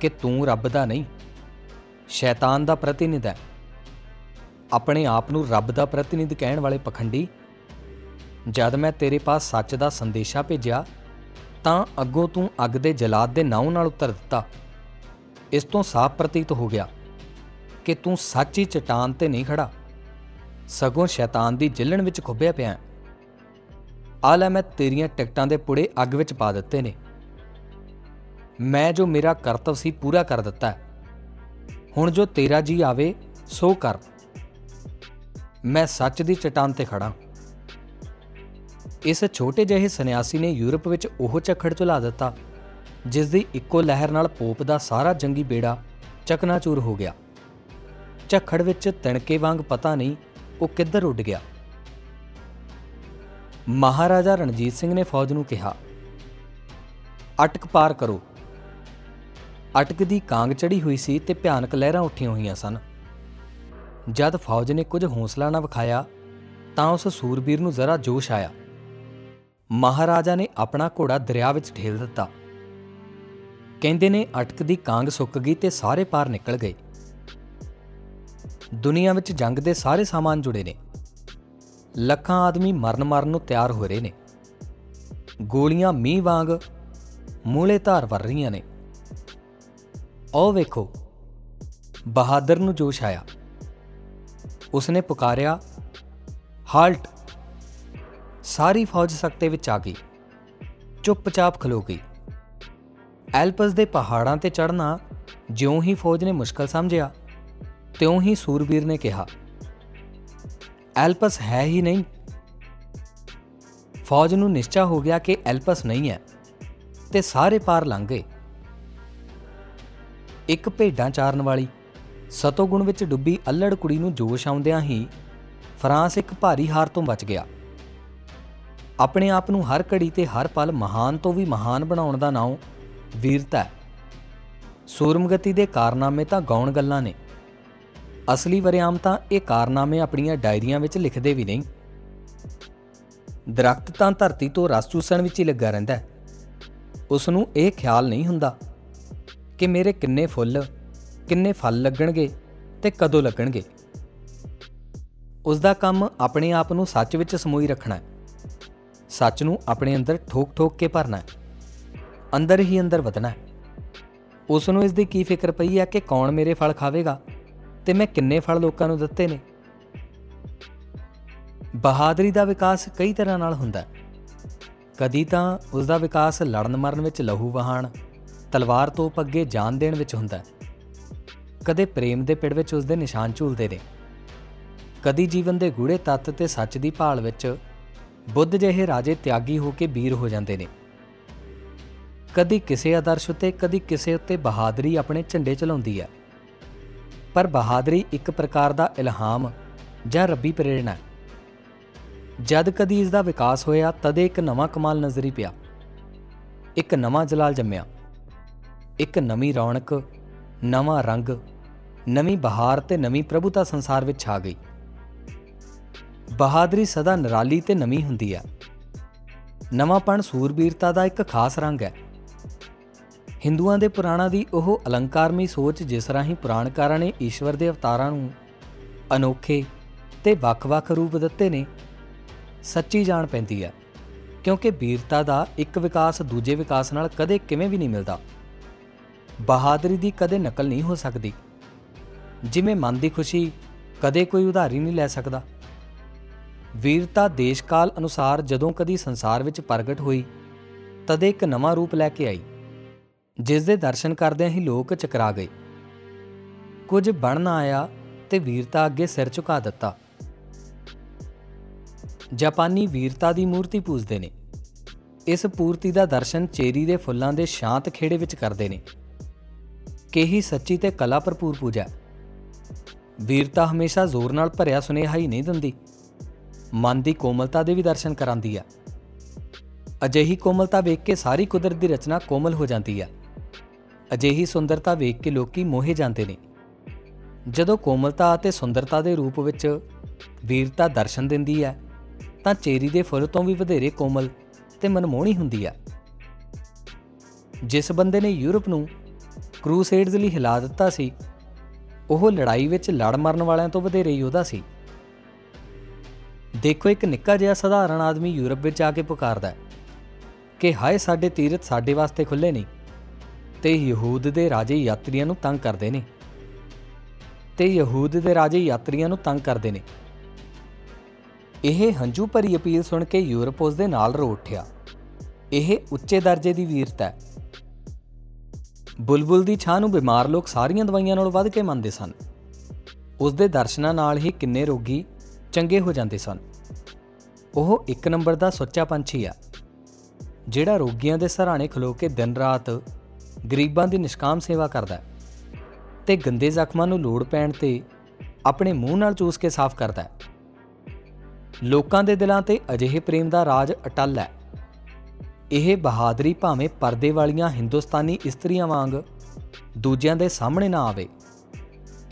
ਕਿ ਤੂੰ ਰੱਬ ਦਾ ਨਹੀਂ, ਸ਼ੈਤਾਨ ਦਾ ਪ੍ਰਤੀਨਿਧ ਹੈ। ਆਪਣੇ ਆਪ ਨੂੰ ਰੱਬ ਦਾ ਪ੍ਰਤੀਨਿਧ ਕਹਿਣ ਵਾਲੇ ਪਖੰਡੀ, ਜਦ ਮੈਂ ਤੇਰੇ ਪਾਸ ਸੱਚ ਦਾ ਸੰਦੇਸ਼ਾ ਭੇਜਿਆ ਤਾਂ ਅੱਗੋਂ ਤੂੰ ਅੱਗ ਦੇ ਜਲਾਦ ਦੇ ਨਾਉ ਨਾਲ ਉਤਰ ਦਿੱਤਾ। ਇਸ ਤੋਂ ਸਾਫ਼ ਪ੍ਰਤੀਤ ਹੋ ਗਿਆ ਕਿ ਤੂੰ ਸੱਚੀ ਚਟਾਨ ਤੇ ਨਹੀਂ ਖੜਾ। ਸਗੋਂ ਸ਼ੈਤਾਨ ਦੀ ਜਿੱਲਣ ਵਿੱਚ ਖੁੱਬਿਆ ਪਿਆ ਆ ਲੈ ਮੈਂ ਤੇਰੀਆਂ ਟਿਕਟਾਂ ਦੇ ਪੁੜੇ ਅੱਗ ਵਿੱਚ ਪਾ ਦਿੱਤੇ ਨੇ। ਮੈਂ ਜੋ ਮੇਰਾ ਕਰਤੱਵ ਸੀ ਪੂਰਾ ਕਰ ਦਿੱਤਾ ਹੁਣ ਜੋ ਤੇਰਾ ਜੀ ਆਵੇ, ਸੋ ਕਰ। ਮੈਂ ਸੱਚ ਦੀ ਚਟਾਨ ਤੇ ਖੜਾ ਇਸ ਛੋਟੇ ਜਿਹੇ ਸੰਨਿਆਸੀ ਨੇ ਯੂਰਪ ਵਿੱਚ ਉਹ ਝਖੜ ਚੁਲਾ ਦਿੱਤਾ ਜਿਸ ਦੀ ਇੱਕੋ ਲਹਿਰ ਨਾਲ ਪੋਪ ਦਾ ਸਾਰਾ ਜੰਗੀ ਬੇੜਾ ਚਕਨਾਚੂਰ ਹੋ ਗਿਆ। ਝਖੜ ਵਿੱਚ ਤਣਕੇ ਵਾਂਗ ਪਤਾ ਨਹੀਂ ਉਹ ਕਿੱਧਰ ਉੱਡ ਗਿਆ। ਮਹਾਰਾਜਾ ਰਣਜੀਤ ਸਿੰਘ ਨੇ ਫੌਜ ਨੂੰ ਕਿਹਾ, ਅਟਕ ਪਾਰ ਕਰੋ। ਅਟਕ ਦੀ ਕਾਂਗ ਚੜੀ ਹੋਈ ਸੀ ਤੇ ਭਿਆਨਕ ਲਹਿਰਾਂ ਉੱਠੀਆਂ ਹੋਈਆਂ ਸਨ। ਜਦ ਫੌਜ ਨੇ ਕੁਝ ਹੌਸਲਾ ਨਾ ਵਿਖਾਇਆ, ਤਾਂ ਉਸ ਸੂਰਬੀਰ ਨੂੰ ਜ਼ਰਾ ਜੋਸ਼ ਆਇਆ। ਮਹਾਰਾਜਾ ਨੇ ਆਪਣਾ ਘੋੜਾ ਦਰਿਆ ਵਿੱਚ ਢੇਲ ਦਿੱਤਾ। ਕਹਿੰਦੇ ਨੇ ਅਟਕ ਦੀ ਕਾਂਗ ਸੁੱਕ ਗਈ ਤੇ ਸਾਰੇ ਪਾਰ ਨਿਕਲ ਗਏ। ਦੁਨੀਆ ਵਿੱਚ ਜੰਗ ਦੇ ਸਾਰੇ ਸਾਮਾਨ ਜੁੜੇ ਨੇ। ਲੱਖਾਂ ਆਦਮੀ ਮਰਨ ਮਰਨ ਨੂੰ ਤਿਆਰ ਹੋ ਰਹੇ ਨੇ। ਗੋਲੀਆਂ ਮੀਂਹ ਵਾਂਗ ਮੂਲੇ ਧਾਰ ਵਰ ਰਹੀਆਂ ਨੇ। ਉਹ ਵੇਖੋ, ਬਹਾਦਰ ਨੂੰ ਜੋਸ਼ ਆਇਆ। ਉਸਨੇ ਪੁਕਾਰਿਆ, ਹਾਲਟ ਸਾਰੀ ਫੌਜ ਸਖਤੇ ਵਿੱਚ ਆ ਗਈ। ਚੁੱਪਚਾਪ ਖਲੋ ਗਈ। ਐਲਪਸ ਦੇ ਪਹਾੜਾਂ ਤੇ ਚੜ੍ਹਨਾ ਜਿਉਂ ਹੀ ਫੌਜ ਨੇ ਮੁਸ਼ਕਲ ਸਮਝਿਆ, ਤਿਉਂ ਹੀ ਸੂਰਬੀਰ ਨੇ ਕਿਹਾ, ਐਲਪਸ ਹੈ ਹੀ ਨਹੀਂ। ਫੌਜ ਨੂੰ ਨਿਸ਼ਚਾ ਹੋ ਗਿਆ ਕਿ ਐਲਪਸ ਨਹੀਂ ਹੈ ਤੇ ਸਾਰੇ ਪਾਰ ਲੰਘ ਗਏ। ਇੱਕ ਭੇਡਾਂ ਚਾਰਨ ਵਾਲੀ ਸਤੋਗੁਣ ਵਿੱਚ ਡੁੱਬੀ ਅਲੜ ਕੁੜੀ ਨੂੰ ਜੋਸ਼ ਆਉਂਦਿਆਂ ਹੀ ਫਰਾਂਸ ਇੱਕ ਭਾਰੀ ਹਾਰ ਤੋਂ ਬਚ ਗਿਆ। ਆਪਣੇ ਆਪ ਨੂੰ ਹਰ ਘੜੀ ਤੇ ਹਰ ਪਲ ਮਹਾਨ ਤੋਂ ਵੀ ਮਹਾਨ ਬਣਾਉਣ ਦਾ ਨਾਮ ਵੀਰਤਾ ਹੈ। ਸੂਰਮਗਤੀ ਦੇ ਕਾਰਨਾਮੇ ਤਾਂ ਗੌਣ ਗੱਲਾਂ ਨੇ। ਅਸਲੀ ਵਰਿਆਮ ਤਾਂ ਇਹ ਕਾਰਨਾਮੇ ਆਪਣੀਆਂ ਡਾਇਰੀਆਂ ਵਿੱਚ ਲਿਖਦੇ ਵੀ ਨਹੀਂ। ਦਰਖਤ ਤਾਂ ਧਰਤੀ ਤੋਂ ਰਸ ਚੂਸਣ ਵਿੱਚ ਹੀ ਲੱਗਾ ਰਹਿੰਦਾ ਹੈ। ਉਸ ਨੂੰ ਇਹ ਖਿਆਲ ਨਹੀਂ ਹੁੰਦਾ ਕਿ ਮੇਰੇ ਕਿੰਨੇ ਫੁੱਲ, ਕਿੰਨੇ ਫਲ ਲੱਗਣਗੇ ਤੇ ਕਦੋਂ ਲੱਗਣਗੇ। ਉਸ ਦਾ ਕੰਮ ਆਪਣੇ ਆਪ ਨੂੰ ਸੱਚ ਵਿੱਚ ਸਮੋਈ ਰੱਖਣਾ ਹੈ। ਸੱਚ ਨੂੰ ਆਪਣੇ ਅੰਦਰ ਠੋਕ-ਠੋਕ ਕੇ ਭਰਨਾ ਹੈ। ਅੰਦਰ ਹੀ ਅੰਦਰ ਵਧਣਾ ਹੈ। ਉਸ ਨੂੰ ਇਸ ਦੀ ਕੀ ਫਿਕਰ ਪਈ ਹੈ ਕਿ ਕੌਣ ਮੇਰੇ ਫਲ ਖਾਵੇਗਾ ਤੇ ਮੈਂ ਕਿੰਨੇ ਫਲ ਲੋਕਾਂ ਨੂੰ ਦਿੱਤੇ ਨੇ? ਬਹਾਦਰੀ ਦਾ ਵਿਕਾਸ ਕਈ ਤਰ੍ਹਾਂ ਨਾਲ ਹੁੰਦਾ ਹੈ। ਕਦੀ ਤਾਂ ਉਸ ਦਾ ਵਿਕਾਸ ਲੜਨ ਮਰਨ ਵਿੱਚ ਲਹੂ ਵਹਾਣ, ਤਲਵਾਰ ਤੋਂ ਪੱਗੇ ਜਾਨ ਦੇਣ ਵਿੱਚ ਹੁੰਦਾ ਹੈ। ਕਦੇ ਪ੍ਰੇਮ ਦੇ ਪਿੜ ਵਿੱਚ ਉਸ ਦੇ ਨਿਸ਼ਾਨ ਝੂਲਦੇ ਨੇ। ਕਦੀ ਜੀਵਨ ਦੇ ਗੂੜੇ ਤੱਤ ਤੇ ਸੱਚ ਦੀ ਭਾਲ ਵਿੱਚ ਬੁੱਧ ਜਿਹੇ ਰਾਜੇ ਤਿਆਗੀ ਹੋ ਕੇ ਵੀਰ ਹੋ ਜਾਂਦੇ ਨੇ। ਕਦੀ ਕਿਸੇ ਆਦਰਸ਼ ਉਤੇ, ਕਦੀ ਕਿਸੇ ਉੱਤੇ ਬਹਾਦਰੀ ਆਪਣੇ ਝੰਡੇ ਚਲਾਉਂਦੀ ਹੈ। ਪਰ ਬਹਾਦਰੀ ਇੱਕ ਪ੍ਰਕਾਰ ਦਾ ਇਲਹਾਮ ਜਾਂ ਰੱਬੀ ਪ੍ਰੇਰਣਾ ਹੈ। ਜਦ ਕਦੀ ਇਸ ਦਾ ਵਿਕਾਸ ਹੋਇਆ, ਤਦ ਇੱਕ ਨਵਾਂ ਕਮਾਲ ਨਜ਼ਰੀ ਪਿਆ। ਇੱਕ ਨਵਾਂ ਜਲਾਲ ਜੰਮਿਆ। ਇੱਕ ਨਵੀਂ ਰੌਣਕ, ਨਵਾਂ ਰੰਗ, ਨਵੀਂ ਬਹਾਰ ਤੇ ਨਵੀਂ ਪ੍ਰਭੂਤਾ ਸੰਸਾਰ ਵਿੱਚ ਛਾ ਗਈ। ਬਹਾਦਰੀ ਸਦਾ ਨਿਰਾਲੀ ਤੇ ਨਵੀਂ ਹੁੰਦੀ ਹੈ। ਨਵਾਂਪਣ ਸੂਰਬੀਰਤਾ ਦਾ ਇੱਕ ਖਾਸ ਰੰਗ ਹੈ। ਹਿੰਦੂਆਂ ਦੇ ਪੁਰਾਣਾ ਦੀ ਉਹ ਅਲੰਕਾਰਮਈ ਸੋਚ ਜਿਸ ਰਾਹੀਂ ਪੁਰਾਣਕਾਰਾਂ ਨੇ ਈਸ਼ਵਰ ਦੇ ਅਵਤਾਰਾਂ ਨੂੰ ਅਨੋਖੇ ਤੇ ਵੱਖ-ਵੱਖ ਰੂਪ ਦਿੱਤੇ ਨੇ, ਸੱਚੀ ਜਾਣ ਪੈਂਦੀ ਹੈ। ਕਿਉਂਕਿ ਵੀਰਤਾ ਦਾ ਇੱਕ ਵਿਕਾਸ ਦੂਜੇ ਵਿਕਾਸ ਨਾਲ ਕਦੇ ਕਿਵੇਂ ਵੀ ਨਹੀਂ ਮਿਲਦਾ। ਬਹਾਦਰੀ ਦੀ ਕਦੇ ਨਕਲ ਨਹੀਂ ਹੋ ਸਕਦੀ। ਜਿਵੇਂ ਮਨ ਦੀ ਖੁਸ਼ੀ ਕਦੇ ਕੋਈ ਉਧਾਰੀ ਨਹੀਂ ਲੈ ਸਕਦਾ। ਵੀਰਤਾ ਦੇਸ਼ਕਾਲ ਅਨੁਸਾਰ ਜਦੋਂ ਕਦੀ ਸੰਸਾਰ ਵਿੱਚ ਪ੍ਰਗਟ ਹੋਈ, ਤਦੇ ਇੱਕ ਨਵਾਂ ਰੂਪ ਲੈ ਕੇ ਆਈ ਜਿਸ ਦੇ ਦਰਸ਼ਨ ਕਰਦਿਆਂ ਹੀ ਲੋਕ ਚਕਰਾ ਗਏ। ਕੁਝ ਬਣ ਨਾ ਆਇਆ ਤੇ ਵੀਰਤਾ ਅੱਗੇ ਸਿਰ ਝੁਕਾ ਦਿੱਤਾ। ਜਾਪਾਨੀ ਵੀਰਤਾ ਦੀ ਮੂਰਤੀ ਪੂਜਦੇ ਨੇ। ਇਸ ਪੂਰਤੀ ਦਾ ਦਰਸ਼ਨ ਚੇਰੀ ਦੇ ਫੁੱਲਾਂ ਦੇ ਸ਼ਾਂਤ ਖੇੜੇ ਵਿੱਚ ਕਰਦੇ ਨੇ। ਕਿਹੀ ਸੱਚੀ ਤੇ ਕਲਾ ਭਰਪੂਰ ਪੂਜਾ। ਵੀਰਤਾ ਹਮੇਸ਼ਾ ਜ਼ੋਰ ਨਾਲ ਭਰਿਆ ਸੁਨੇਹਾ ਹੀ ਨਹੀਂ ਦਿੰਦੀ। ਮਨ ਦੀ ਕੋਮਲਤਾ ਦੇ ਵੀ ਦਰਸ਼ਨ ਕਰਾਂਦੀ ਆ। ਅਜਿਹੀ ਕੋਮਲਤਾ ਵੇਖ ਕੇ ਸਾਰੀ ਕੁਦਰਤ ਦੀ ਰਚਨਾ ਕੋਮਲ ਹੋ ਜਾਂਦੀ ਆ। ਅਜਿਹੀ ਸੁੰਦਰਤਾ ਵੇਖ ਕੇ ਲੋਕੀ ਮੋਹੇ ਜਾਂਦੇ ਨੇ। ਜਦੋਂ ਕੋਮਲਤਾ ਅਤੇ ਸੁੰਦਰਤਾ ਦੇ ਰੂਪ ਵਿੱਚ ਵੀਰਤਾ ਦਰਸ਼ਨ ਦਿੰਦੀ ਹੈ ਤਾਂ ਚੇਰੀ ਦੇ ਫੁੱਲ ਤੋਂ ਵੀ ਵਧੇਰੇ ਕੋਮਲ ਤੇ ਮਨਮੋਹਣੀ ਹੁੰਦੀ ਹੈ ਜਿਸ ਬੰਦੇ ਨੇ ਯੂਰਪ ਨੂੰ ਕਰੂਸੇਡਜ਼ ਲਈ ਹਿਲਾ ਦਿੱਤਾ ਸੀ, ਉਹ ਲੜਾਈ ਵਿੱਚ ਲੜ ਮਰਨ ਵਾਲਿਆਂ ਤੋਂ ਵਧੇਰੇ ਯੋਧਾ ਸੀ। ਦੇਖੋ ਇੱਕ ਨਿੱਕਾ ਜਿਹਾ ਸਧਾਰਨ ਆਦਮੀ ਯੂਰਪ ਵਿੱਚ ਆ ਕੇ ਪੁਕਾਰਦਾ ਹੈ ਕਿ ਹਾਏ ਸਾਡੇ ਤੀਰਥ ਸਾਡੇ ਵਾਸਤੇ ਖੁੱਲੇ ਨਹੀਂ ਤੇ ਯਹੂਦ ਦੇ ਰਾਜੇ ਯਾਤਰੀਆਂ ਨੂੰ ਤੰਗ ਕਰਦੇ ਨੇ। ਤੇ ਯਹੂਦ ਦੇ ਰਾਜੇ ਯਾਤਰੀਆਂ ਨੂੰ ਤੰਗ ਕਰਦੇ ਨੇ। ਇਹ ਹੰਝੂ ਭਰੀ ਅਪੀਲ ਸੁਣ ਕੇ ਯੂਰਪ ਉਸ ਦੇ ਨਾਲ ਰੋ ਉੱਠਿਆ। ਇਹ ਉੱਚੇ ਦਰਜੇ ਦੀ ਵੀਰਤਾ ਹੈ। ਬੁਲਬੁਲ ਦੀ ਛਾਂ ਨੂੰ ਬਿਮਾਰ ਲੋਕ ਸਾਰੀਆਂ ਦਵਾਈਆਂ ਨਾਲੋਂ ਵੱਧ ਕੇ ਮੰਨਦੇ ਸਨ। ਉਸ ਦੇ ਦਰਸ਼ਨਾਂ ਨਾਲ ਹੀ ਕਿੰਨੇ ਰੋਗੀ ਚੰਗੇ ਹੋ ਜਾਂਦੇ ਸਨ। ਉਹ ਇੱਕ ਨੰਬਰ ਦਾ ਸੁੱਚਾ ਪੰਛੀ ਆ, ਜਿਹੜਾ ਰੋਗੀਆਂ ਦੇ ਸਹਾਰੇ ਖਲੋ ਕੇ ਦਿਨ ਰਾਤ ਗਰੀਬਾਂ ਦੀ ਨਿਸ਼ਕਾਮ ਸੇਵਾ ਕਰਦਾ ਹੈ ਤੇ ਗੰਦੇ ਜ਼ਖਮਾਂ ਨੂੰ ਲੋੜ ਪੈਣ ਤੇ ਆਪਣੇ ਮੂੰਹ ਨਾਲ ਚੂਸ ਕੇ ਸਾਫ਼ ਕਰਦਾ ਹੈ। ਲੋਕਾਂ ਦੇ ਦਿਲਾਂ ਤੇ ਅਜਿਹੇ ਪ੍ਰੇਮ ਦਾ ਰਾਜ ਅਟਲ ਹੈ। ਇਹ ਬਹਾਦਰੀ ਭਾਵੇਂ ਪਰਦੇ ਵਾਲੀਆਂ ਹਿੰਦੁਸਤਾਨੀ ਇਸਤਰੀਆਂ ਵਾਂਗ ਦੂਜਿਆਂ ਦੇ ਸਾਹਮਣੇ ਨਾ ਆਵੇ,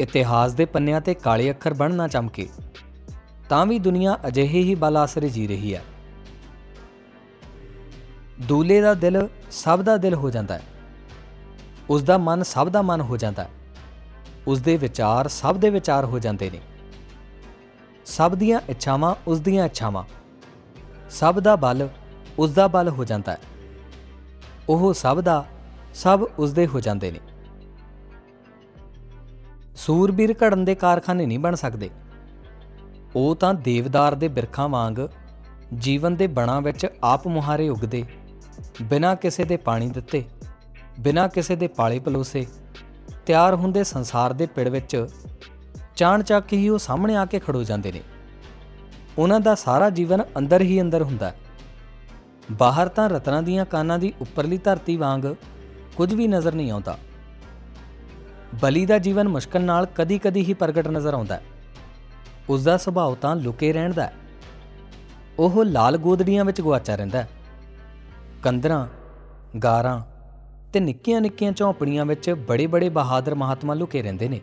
ਇਤਿਹਾਸ ਦੇ ਪੰਨਿਆਂ ਤੇ ਕਾਲੇ ਅੱਖਰ ਬਣ ਨਾ ਚਮਕੇ। ਤਾਂ ਵੀ ਦੁਨੀਆ ਅਜਿਹੇ ਹੀ ਬਲ ਆਸਰੇ ਜੀ ਰਹੀ ਹੈ। ਦੂਲੇ ਦਾ ਦਿਲ ਸਭ ਦਾ ਦਿਲ ਹੋ ਜਾਂਦਾ ਹੈ। ਉਸ ਦਾ ਮਨ ਸਭ ਦਾ ਮਨ ਹੋ ਜਾਂਦਾ ਹੈ। ਉਸ ਦੇ ਵਿਚਾਰ ਸਭ ਦੇ ਵਿਚਾਰ ਹੋ ਜਾਂਦੇ ਨੇ। ਸਭ ਦੀਆਂ ਇੱਛਾਵਾਂ ਉਸ ਦੀਆਂ ਇੱਛਾਵਾਂ। ਸਭ ਦਾ ਬਲ ਉਸ ਦਾ ਬਲ ਹੋ ਜਾਂਦਾ ਹੈ। ਉਹ ਸਭ ਦਾ ਸਭ ਉਸ ਦੇ ਹੋ ਜਾਂਦੇ ਨੇ। ਸੂਰਬੀਰ ਘੜਨ ਦੇ ਕਾਰਖਾਨੇ ਨਹੀਂ ਬਣ ਸਕਦੇ। ਉਹ ਤਾਂ ਦੇਵਦਾਰ ਦੇ ਬਿਰਖਾਂ ਵਾਂਗ ਜੀਵਨ ਦੇ ਬਣਾ ਵਿੱਚ ਆਪ ਮੁਹਾਰੇ ਉਗਦੇ, ਬਿਨਾਂ ਕਿਸੇ ਦੇ ਪਾਣੀ ਦਿੱਤੇ, ਬਿਨਾਂ ਕਿਸੇ ਦੇ ਪਾਲੇ ਪਲੋਸੇ, ਤਿਆਰ ਹੁੰਦੇ ਸੰਸਾਰ ਦੇ ਪਿੜ ਵਿੱਚ ਚਾਣ ਚੱਕ ਹੀ ਉਹ ਸਾਹਮਣੇ ਆ ਕੇ ਖੜੋ ਜਾਂਦੇ ਨੇ। ਉਹਨਾਂ ਦਾ ਸਾਰਾ ਜੀਵਨ ਅੰਦਰ ਹੀ ਅੰਦਰ ਹੁੰਦਾ ਬਾਹਰ ਤਾਂ ਰਤਨਾਂ ਦੀਆਂ ਕਾਨਾਂ ਦੀ ਉੱਪਰਲੀ ਧਰਤੀ ਵਾਂਗ ਕੁਝ ਵੀ ਨਜ਼ਰ ਨਹੀਂ ਆਉਂਦਾ। ਬਲੀ ਦਾ ਜੀਵਨ ਮੁਸ਼ਕਲ ਨਾਲ ਕਦੀ-ਕਦੀ ਹੀ ਪ੍ਰਗਟ ਨਜ਼ਰ ਆਉਂਦਾ ਹੈ। ਉਸ ਦਾ ਸੁਭਾਅ ਤਾਂ ਲੁਕੇ ਰਹਿਣ ਦਾ ਹੈ। ਉਹ ਲਾਲ ਗੋਦੜੀਆਂ ਵਿੱਚ ਗਵਾਚਾ ਰਹਿੰਦਾ ਹੈ। ਕੰਦਰਾਂ ਗਾਰਾਂ ਤੇ ਨਿੱਕੀਆਂ-ਨਿੱਕੀਆਂ ਝੌਂਪੜੀਆਂ ਵਿੱਚ ਬੜੇ-ਬੜੇ ਬਹਾਦਰ ਮਹਾਤਮਾ ਲੁਕੇ ਰਹਿੰਦੇ ਨੇ।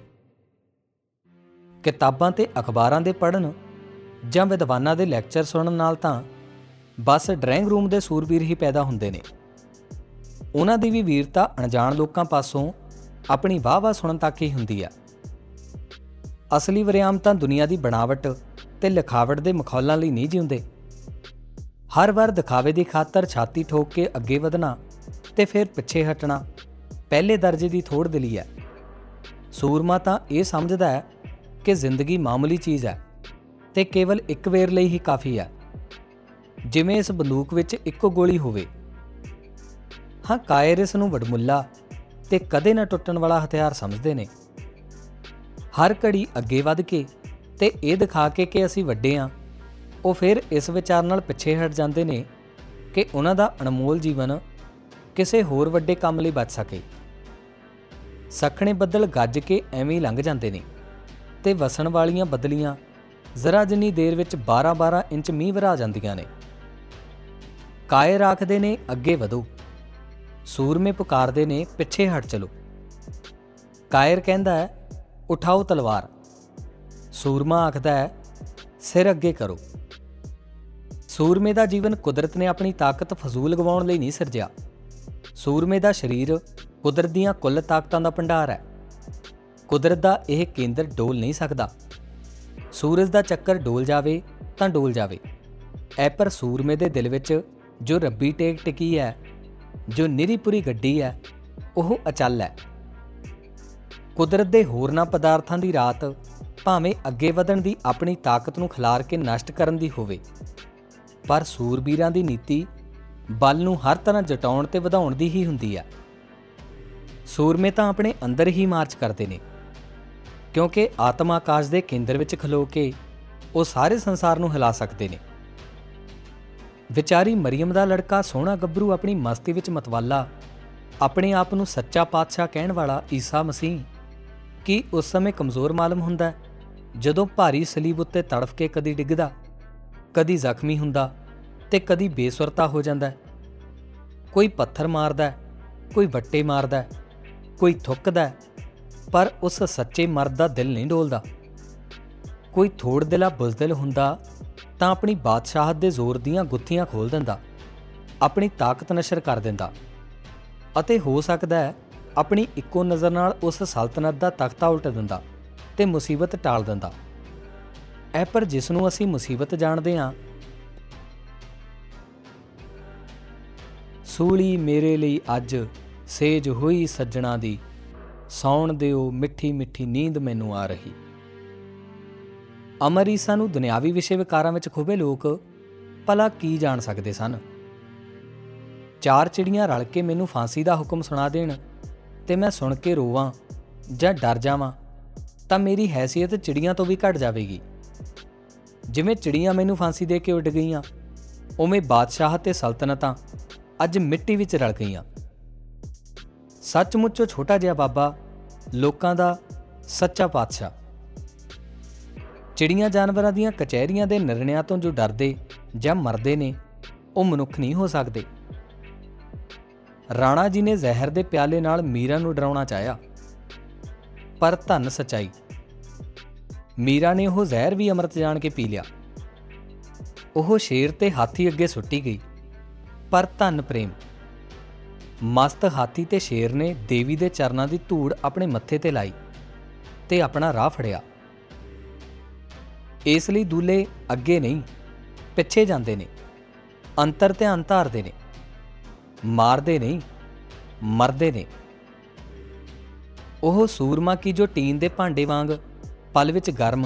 ਕਿਤਾਬਾਂ ਤੇ ਅਖਬਾਰਾਂ ਦੇ ਪੜ੍ਹਨ ਜਾਂ ਵਿਦਵਾਨਾਂ ਦੇ ਲੈਕਚਰ ਸੁਣਨ ਨਾਲ ਤਾਂ ਬਸ ਡਰਾਇੰਗ ਰੂਮ ਦੇ ਸੂਰਬੀਰ ਹੀ ਪੈਦਾ ਹੁੰਦੇ ਨੇ। ਉਹਨਾਂ ਦੀ ਵੀ ਵੀਰਤਾ ਅਣਜਾਣ ਲੋਕਾਂ ਪਾਸੋਂ ਆਪਣੀ ਵਾਹ-ਵਾਹ ਸੁਣਨ ਤੱਕ ਹੀ ਹੁੰਦੀ ਆ। ਅਸਲੀ ਵਰਿਆਮ ਤਾਂ ਦੁਨੀਆ ਦੀ ਬਣਾਵਟ ਤੇ ਲਿਖਾਵਟ ਦੇ ਮਖੌਲਾਂ ਲਈ ਨਹੀਂ ਜਿਉਂਦੇ। ਹਰ ਵਾਰ ਦਿਖਾਵੇ ਦੀ ਖਾਤਰ ਛਾਤੀ ਠੋਕ ਕੇ ਅੱਗੇ ਵਧਣਾ ਤੇ ਫਿਰ ਪਿੱਛੇ ਹਟਣਾ ਪਹਿਲੇ ਦਰਜੇ ਦੀ ਥੋੜ ਦਿਲੀ ਹੈ। ਸੂਰਮਾ ਤਾਂ ਇਹ ਸਮਝਦਾ ਹੈ ਕਿ ਜ਼ਿੰਦਗੀ ਮਾਮੂਲੀ ਚੀਜ਼ ਹੈ ਤੇ ਕੇਵਲ ਇੱਕ ਵੇਰ ਲਈ ਹੀ ਕਾਫੀ ਹੈ। ਜਿਵੇਂ ਇਸ ਬੰਦੂਕ ਵਿੱਚ ਇੱਕੋ ਗੋਲੀ ਹੋਵੇ। ਹਾਂ, ਕਾਇਰ ਇਸ ਨੂੰ ਵਡਮੁੱਲਾ ਤੇ ਕਦੇ ਨਾ ਟੁੱਟਣ ਵਾਲਾ ਹਥਿਆਰ ਸਮਝਦੇ ਨੇ। ਹਰ ਘੜੀ ਅੱਗੇ ਵਧ ਕੇ ਤੇ ਇਹ ਦਿਖਾ ਕੇ ਕਿ ਅਸੀਂ ਵੱਡੇ ਆ। ਉਹ ਫਿਰ ਇਸ ਵਿਚਾਰ ਨਾਲ ਪਿੱਛੇ ਹਟ ਜਾਂਦੇ ਨੇ ਕਿ ਉਹਨਾਂ ਦਾ ਅਨਮੋਲ ਜੀਵਨ ਕਿਸੇ ਹੋਰ ਵੱਡੇ ਕੰਮ ਲਈ ਬਚ ਸਕੇ। ਸਖਣੇ ਬੱਦਲ ਗੱਜ ਕੇ ਐਵੇਂ ਲੰਘ ਜਾਂਦੇ ਨੇ ਤੇ ਵਸਣ ਵਾਲੀਆਂ ਬਦਲੀਆਂ ਜ਼ਰਾ ਜਿੰਨੀ ਦੇਰ ਵਿੱਚ 12-12 ਇੰਚ ਮੀਂਹ ਵਰਾ ਜਾਂਦੀਆਂ ਨੇ। ਕਾਇਰ ਆਖਦੇ ਨੇ, ਅੱਗੇ ਵਧੋ। ਸੂਰਮੇ ਪੁਕਾਰਦੇ ਨੇ, ਪਿੱਛੇ ਹਟ ਚਲੋ। ਕਾਇਰ ਕਹਿੰਦਾ ਹੈ ਉਠਾਓ ਤਲਵਾਰ। ਸੂਰਮਾ ਆਖਦਾ ਹੈ, ਸਿਰ ਅੱਗੇ ਕਰੋ। ਸੂਰਮੇ ਦਾ ਜੀਵਨ ਕੁਦਰਤ ਨੇ ਆਪਣੀ ਤਾਕਤ ਫਜ਼ੂਲ ਗਵਾਉਣ ਲਈ ਨਹੀਂ ਸਿਰਜਿਆ। ਸੂਰਮੇ ਦਾ ਸਰੀਰ ਕੁਦਰਤ ਦੀਆਂ ਕੁੱਲ ਤਾਕਤਾਂ ਦਾ ਭੰਡਾਰ ਹੈ। ਕੁਦਰਤ ਦਾ ਇਹ ਕੇਂਦਰ ਡੋਲ ਨਹੀਂ ਸਕਦਾ। ਸੂਰਜ ਦਾ ਚੱਕਰ ਡੋਲ ਜਾਵੇ ਤਾਂ ਡੋਲ ਜਾਵੇ। ਐ ਪਰ ਸੂਰਮੇ ਦੇ ਦਿਲ ਵਿੱਚ ਜੋ ਰੱਬੀ ਟੇਕ ਟਿਕੀ ਹੈ, ਜੋ ਨਿਰੀਪੁਰੀ ਗੱਡੀ ਹੈ, ਉਹ ਅਚਲ ਹੈ। ਕੁਦਰਤ ਦੇ ਹੋਰਨਾਂ ਪਦਾਰਥਾਂ ਦੀ ਰਾਤ ਭਾਵੇਂ ਅੱਗੇ ਵਧਣ ਦੀ ਆਪਣੀ ਤਾਕਤ ਨੂੰ ਖਿਲਾਰ ਕੇ ਨਸ਼ਟ ਕਰਨ ਦੀ ਹੋਵੇ, ਪਰ ਸੂਰਬੀਰਾਂ ਦੀ ਨੀਤੀ ਬਲ ਨੂੰ ਹਰ ਤਰ੍ਹਾਂ ਜਟਾਉਣ ਤੇ ਵਧਾਉਣ ਦੀ ਹੀ ਹੁੰਦੀ ਹੈ ਸੂਰਮੇ ਤਾਂ ਆਪਣੇ ਅੰਦਰ ਹੀ ਮਾਰਚ ਕਰਦੇ ਨੇ, ਕਿਉਂਕਿ ਆਤਮ ਆਕਾਸ਼ ਦੇ ਕੇਂਦਰ ਵਿੱਚ ਖਲੋ ਕੇ ਉਹ ਸਾਰੇ ਸੰਸਾਰ ਨੂੰ ਹਿਲਾ ਸਕਦੇ ਨੇ। ਵਿਚਾਰੀ ਮਰੀਮ ਦਾ ਲੜਕਾ ਸੋਹਣਾ ਗੱਭਰੂ ਆਪਣੀ ਮਸਤੀ ਵਿੱਚ ਮਤਵਾਲਾ, ਆਪਣੇ ਆਪ ਨੂੰ ਸੱਚਾ ਪਾਤਸ਼ਾਹ ਕਹਿਣ ਵਾਲਾ ਈਸਾ ਮਸੀਹ ਕੀ ਉਸ ਸਮੇਂ ਕਮਜ਼ੋਰ ਮਾਲਮ ਹੁੰਦਾ ਜਦੋਂ ਭਾਰੀ ਸਲੀਬ ਉੱਤੇ ਤੜਫ ਕੇ ਕਦੀ ਡਿੱਗਦਾ, ਕਦੀ ਜ਼ਖਮੀ ਹੁੰਦਾ ਤੇ ਕਦੀ ਬੇਸੁਰਤਾ ਹੋ ਜਾਂਦਾ ਕੋਈ ਪੱਥਰ ਮਾਰਦਾ ਕੋਈ ਵੱਟੇ ਮਾਰਦਾ ਕੋਈ ਥੁੱਕਦਾ ਪਰ ਉਸ ਸੱਚੇ ਮਰਦ ਦਾ ਦਿਲ ਨਹੀਂ ਡੋਲਦਾ। ਕੋਈ ਥੋੜ ਦਿਲਾ ਬੁਜ਼ਦਿਲ ਹੁੰਦਾ ਤਾਂ ਆਪਣੀ ਬਾਦਸ਼ਾਹਤ ਦੇ ਜ਼ੋਰ ਦੀਆਂ ਗੁੱਥੀਆਂ ਖੋਲ ਦਿੰਦਾ, ਆਪਣੀ ਤਾਕਤ ਨਸ਼ਰ ਕਰ ਦਿੰਦਾ। ਅਤੇ ਹੋ ਸਕਦਾ ਹੈ ਆਪਣੀ ਇੱਕੋ ਨਜ਼ਰ ਨਾਲ ਉਸ ਸਲਤਨਤ ਦਾ ਤਖਤਾ ਉਲਟ ਦਿੰਦਾ ਤੇ ਮੁਸੀਬਤ ਟਾਲ ਦਿੰਦਾ। ਐ ਪਰ ਜਿਸ ਨੂੰ ਅਸੀਂ ਮੁਸੀਬਤ ਜਾਣਦੇ ਹਾਂ, ਸੂਲੀ ਮੇਰੇ ਲਈ ਅੱਜ ਸੇਜ ਹੋਈ ਸੱਜਣਾ ਦੀ, ਸੌਣ ਦਿਓ ਮਿੱਠੀ ਮਿੱਠੀ ਨੀਂਦ ਮੈਨੂੰ ਆ ਰਹੀ। ਅਮਰੀਸਾ ਨੂੰ ਦੁਨਿਆਵੀ ਵਿਸ਼ੇ ਵਿਕਾਰਾਂ ਵਿੱਚ ਖੋਬੇ ਲੋਕ ਭਲਾ ਕੀ ਜਾਣ ਸਕਦੇ ਸਨ? ਚਾਰ ਚਿੜੀਆਂ ਰਲ ਕੇ ਮੈਨੂੰ ਫਾਂਸੀ ਦਾ ਹੁਕਮ ਸੁਣਾ ਦੇਣ ਤੇ ਮੈਂ ਸੁਣ ਕੇ ਰੋਵਾਂ ਜਾਂ ਡਰ ਜਾਵਾਂ, ਤਾਂ ਮੇਰੀ ਹੈਸੀਅਤ ਚਿੜੀਆਂ ਤੋਂ ਵੀ ਘਟ ਜਾਵੇਗੀ। ਜਿਵੇਂ ਚਿੜੀਆਂ ਮੈਨੂੰ ਫਾਂਸੀ ਦੇ ਕੇ ਉੱਡ ਗਈਆਂ, ਉਵੇਂ ਬਾਦਸ਼ਾਹ ਤੇ ਸਲਤਨਤਾਂ ਅੱਜ ਮਿੱਟੀ ਵਿੱਚ ਰਲ ਗਈਆਂ। ਸੱਚਮੁੱਚੋ ਛੋਟਾ ਜਿਹਾ ਬਾਬਾ ਲੋਕਾਂ ਦਾ ਸੱਚਾ ਪਾਤਸ਼ਾਹ। ਚਿੜੀਆਂ ਜਾਨਵਰਾਂ ਦੀਆਂ ਕਚਹਿਰੀਆਂ ਦੇ ਨਿਰਣਿਆਂ ਤੋਂ ਜੋ ਡਰਦੇ ਜਾਂ ਮਰਦੇ ਨੇ, ਉਹ ਮਨੁੱਖ ਨਹੀਂ ਹੋ ਸਕਦੇ। ਰਾਣਾ ਜੀ ਨੇ ਜ਼ਹਿਰ ਦੇ ਪਿਆਲੇ ਨਾਲ ਮੀਰਾ ਨੂੰ ਡਰਾਉਣਾ ਚਾਹਿਆ, ਪਰ ਧੰਨ ਸਚਾਈ। ਮੀਰਾ ਨੇ ਉਹ ਜ਼ਹਿਰ ਵੀ ਅੰਮ੍ਰਿਤ ਜਾਣ ਕੇ ਪੀ ਲਿਆ। ਉਹ ਸ਼ੇਰ ਤੇ ਹਾਥੀ ਅੱਗੇ ਸੁੱਟੀ ਗਈ, ਪਰ ਧੰਨ ਪ੍ਰੇਮ। ਮਸਤ ਹਾਥੀ ਤੇ ਸ਼ੇਰ ਨੇ ਦੇਵੀ ਦੇ ਚਰਨਾਂ ਦੀ ਧੂੜ ਆਪਣੇ ਮੱਥੇ ਤੇ ਲਾਈ ਤੇ ਆਪਣਾ ਰਾਹ ਫੜਿਆ। ਇਸ ਲਈ ਦੂਲੇ ਅੱਗੇ ਨਹੀਂ, ਪਿੱਛੇ ਜਾਂਦੇ ਨੇ, ਅੰਤਰ ਧਿਆਨ ਧਾਰਦੇ ਨੇ। ਮਾਰਦੇ ਨਹੀਂ ਮਰਦੇ ਨੇ। ਉਹ ਸੂਰਮਾ ਕੀ ਜੋ ਟੀਨ ਦੇ ਭਾਂਡੇ ਵਾਂਗ ਪਲ ਵਿੱਚ ਗਰਮ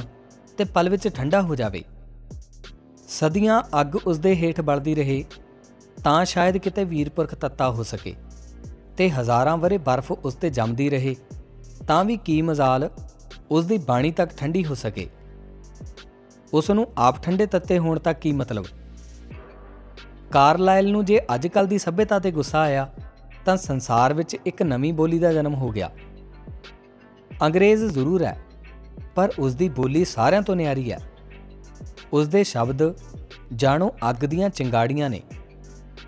ਤੇ ਪਲ ਵਿੱਚ ਠੰਡਾ ਹੋ ਜਾਵੇ। ਸਦੀਆਂ ਅੱਗ ਉਸ ਦੇ ਹੇਠ ਬਲਦੀ ਰਹੇ, ਤਾਂ ਸ਼ਾਇਦ ਕਿਤੇ ਵੀਰਪੁਰਖ ਤੱਤਾ ਹੋ ਸਕੇ ਤੇ ਹਜ਼ਾਰਾਂ ਵਰੇ ਬਰਫ਼ ਉਸ ਤੇ ਜੰਮਦੀ ਰਹੇ, ਤਾਂ ਵੀ ਕੀ ਮਜ਼ਾਲ ਉਸ ਦੀ ਬਾਣੀ ਤੱਕ ਠੰਡੀ ਹੋ ਸਕੇ। ਉਸ ਨੂੰ ਆਪ ਠੰਡੇ ਤੱਤੇ ਹੋਣ ਤੱਕ ਕੀ ਮਤਲਬ? ਕਾਰਲਾਈਲ ਨੂੰ ਜੇ ਅੱਜਕੱਲ ਦੀ ਸਭਿਅਤਾ ਤੇ ਗੁੱਸਾ ਆਇਆ, ਤਾਂ ਸੰਸਾਰ ਵਿੱਚ ਇੱਕ ਨਵੀਂ ਬੋਲੀ ਦਾ ਜਨਮ ਹੋ ਗਿਆ। ਅੰਗਰੇਜ਼ ਜ਼ਰੂਰ ਹੈ, ਪਰ ਉਸ ਦੀ ਬੋਲੀ ਸਾਰਿਆਂ ਤੋਂ ਨਿਆਰੀ ਹੈ। ਉਸ ਦੇ ਸ਼ਬਦ ਜਾਣੋ ਅੱਗ ਦੀਆਂ ਚਿੰਗਾੜੀਆਂ ਨੇ,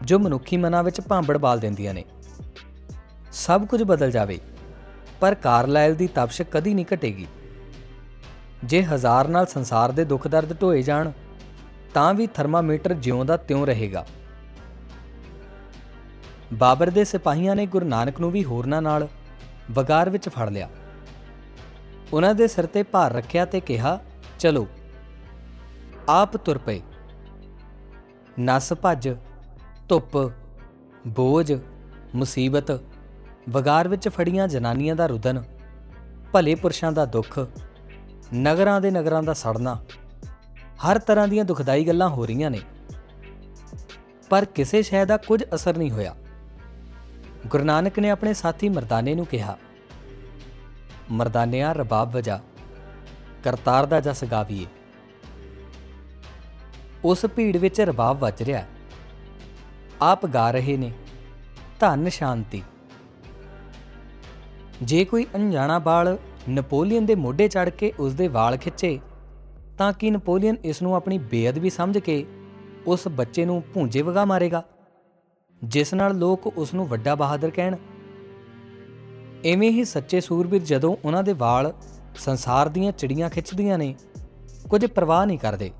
ਜੋ ਮਨੁੱਖੀ ਮਨਾਂ ਵਿੱਚ ਭਾਂਬੜ ਬਾਲ ਦਿੰਦੀਆਂ ਨੇ। ਸਭ ਕੁਝ ਬਦਲ ਜਾਵੇ, ਪਰ ਕਾਰਲਾਈਲ ਦੀ ਤਪਸ਼ ਕਦੀ ਨਹੀਂ ਘਟੇਗੀ। ਜੇ ਹਜ਼ਾਰ ਨਾਲ ਸੰਸਾਰ ਦੇ ਦੁੱਖ ਦਰਦ ਢੋਏ ਜਾਣ ਤਾਂ ਵੀ ਥਰਮਾਮੀਟਰ ਜਿਉਂ ਦਾ ਤਿਉਂ ਰਹੇਗਾ। ਬਾਬਰ ਦੇ ਸਿਪਾਹੀਆਂ ਨੇ ਗੁਰੂ ਨਾਨਕ ਨੂੰ ਵੀ ਹੋਰਨਾਂ ਨਾਲ ਵਗਾਰ ਵਿੱਚ ਫੜ ਲਿਆ। ਉਹਨਾਂ ਦੇ ਸਿਰ ਤੇ ਭਾਰ ਰੱਖਿਆ ਤੇ ਕਿਹਾ, ਚਲੋ, ਆਪ ਤੁਰ ਪਏ। ਨਸ ਭੱਜ, ਧੁੱਪ, ਬੋਝ, ਮੁਸੀਬਤ, ਵਗਾਰ ਵਿੱਚ ਫੜੀਆਂ ਜਨਾਨੀਆਂ ਦਾ ਰੁਦਨ, ਭਲੇ ਪੁਰਸ਼ਾਂ ਦਾ ਦੁੱਖ, ਨਗਰਾਂ ਦੇ ਨਗਰਾਂ ਦਾ ਸੜਨਾ ਹਰ ਤਰ੍ਹਾਂ ਦੀਆਂ ਦੁਖਦਾਈ ਗੱਲਾਂ ਹੋ ਰਹੀਆਂ ਨੇ। ਪਰ ਕਿਸੇ ਸ਼ੈ ਦਾ ਕੁਝ ਅਸਰ ਨਹੀਂ ਹੋਇਆ। ਗੁਰੂ ਨਾਨਕ ਨੇ ਆਪਣੇ ਸਾਥੀ ਮਰਦਾਨੇ ਨੂੰ ਕਿਹਾ, ਮਰਦਾਨਿਆ, ਰਬਾਬ ਵਜਾ, ਕਰਤਾਰ ਦਾ ਜਸ ਗਾਵੀਏ। ਉਸ ਭੀੜ ਵਿੱਚ ਰਬਾਬ ਵੱਜ ਰਿਹਾ ਆਪ ਗਾ ਰਹੇ ਨੇ, ਧੰਨ ਸ਼ਾਂਤੀ। ਜੇ ਕੋਈ ਅਣਜਾਣਾ ਬਾਲ ਨਪੋਲੀਅਨ ਦੇ ਮੋਢੇ ਚੜ ਕੇ ਉਸ ਦੇ ਵਾਲ ਖਿੱਚੇ ਤਾਂ ਕੀ ਨਪੋਲੀਅਨ ਇਸ ਨੂੰ ਆਪਣੀ ਬੇਅਦਬੀ ਸਮਝ ਕੇ ਉਸ ਬੱਚੇ ਨੂੰ ਭੂੰਜੇ ਵਗਾ ਮਾਰੇਗਾ, ਜਿਸ ਨਾਲ ਲੋਕ ਉਸ ਨੂੰ ਵੱਡਾ ਬਹਾਦਰ ਕਹਿਣ। ਐਵੇਂ ਹੀ ਸੱਚੇ ਸੂਰਬੀਰ ਜਦੋਂ ਉਹਨਾਂ ਦੇ ਵਾਲ ਸੰਸਾਰ ਦੀਆਂ ਚਿੜੀਆਂ ਖਿੱਚਦੀਆਂ ਨੇ, ਕੁਝ ਪਰਵਾਹ ਨਹੀਂ ਕਰਦੇ,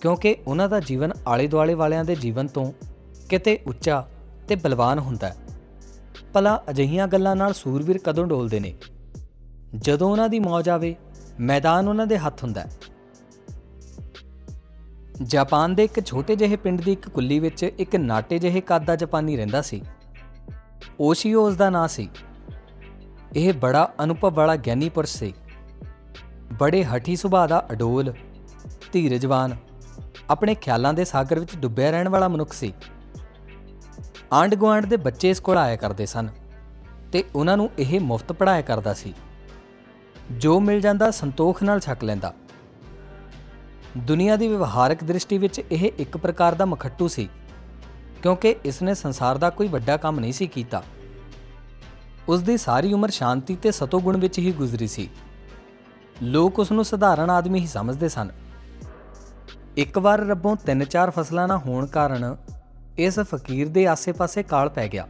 ਕਿਉਂਕਿ ਉਹਨਾਂ ਦਾ ਜੀਵਨ ਆਲੇ ਦੁਆਲੇ ਵਾਲਿਆਂ ਦੇ ਜੀਵਨ ਤੋਂ ਕਿਤੇ ਉੱਚਾ ਤੇ ਬਲਵਾਨ ਹੁੰਦਾ ਹੈ। ਭਲਾ ਅਜਹੀਆਂ ਗੱਲਾਂ ਨਾਲ ਸੂਰਬੀਰ ਕਦੋਂ ਡੋਲਦੇ ਨੇ? ਜਦੋਂ ਉਹਨਾਂ ਦੀ ਮੌਜ ਆਵੇ, ਮੈਦਾਨ ਉਹਨਾਂ ਦੇ ਹੱਥ ਹੁੰਦਾ ਹੈ। ਜਾਪਾਨ ਦੇ ਇੱਕ ਛੋਟੇ ਜਿਹੇ ਪਿੰਡ ਦੀ ਇੱਕ ਕੁੱਲੀ ਵਿੱਚ ਇੱਕ ਨਾਟੇ ਜਿਹੇ ਕੱਦ ਦਾ ਜਾਪਾਨੀ ਰਹਿੰਦਾ ਸੀ। ਓਸ਼ੀਓ ਉਸ ਦਾ ਨਾਂ ਸੀ। ਇਹ ਬੜਾ ਅਨੁਭਵ ਵਾਲਾ ਗਿਆਨੀ ਪੁਰਸ਼ ਸੀ। ਬੜੇ ਹਠੀ ਸੁਭਾਅ ਦਾ ਅਡੋਲ, ਧੀਰਜਵਾਨ, ਆਪਣੇ ਖਿਆਲਾਂ ਦੇ ਸਾਗਰ ਵਿੱਚ ਡੁੱਬਿਆ ਰਹਿਣ ਵਾਲਾ ਮਨੁੱਖ ਸੀ। ਆਂਡ ਗੁਆਂਡ ਦੇ ਬੱਚੇ ਇਸ ਕੋਲ ਆਇਆ ਕਰਦੇ ਸਨ ਤੇ ਉਹਨਾਂ ਨੂੰ ਇਹ ਮੁਫਤ ਪੜਾਇਆ ਕਰਦਾ ਸੀ। ਜੋ ਮਿਲ ਜਾਂਦਾ ਸੰਤੋਖ ਨਾਲ ਛਕ ਲੈਂਦਾ। ਦੁਨੀਆ ਦੀ ਵਿਵਹਾਰਕ ਦ੍ਰਿਸ਼ਟੀ ਵਿੱਚ ਇਹ ਇੱਕ ਪ੍ਰਕਾਰ ਦਾ ਮਖੱਟੂ ਸੀ, ਕਿਉਂਕਿ ਇਸ ਨੇ ਸੰਸਾਰ ਦਾ ਕੋਈ ਵੱਡਾ ਕੰਮ ਨਹੀਂ ਸੀ ਕੀਤਾ। ਉਸ ਦੀ ਸਾਰੀ ਉਮਰ ਸ਼ਾਂਤੀ ਤੇ ਸਤੋਗੁਣ ਵਿੱਚ ਹੀ ਗੁਜ਼ਰੀ ਸੀ। ਲੋਕ ਉਸ ਨੂੰ ਸਧਾਰਨ ਆਦਮੀ ਹੀ ਸਮਝਦੇ ਸਨ। ਇੱਕ ਵਾਰ ਰੱਬੋਂ ਤਿੰਨ ਚਾਰ ਫਸਲਾਂ ਨਾ ਹੋਣ ਕਾਰਨ ਇਸ ਫਕੀਰ ਦੇ ਆਸੇ-ਪਾਸੇ ਕਾਲ ਪੈ ਗਿਆ।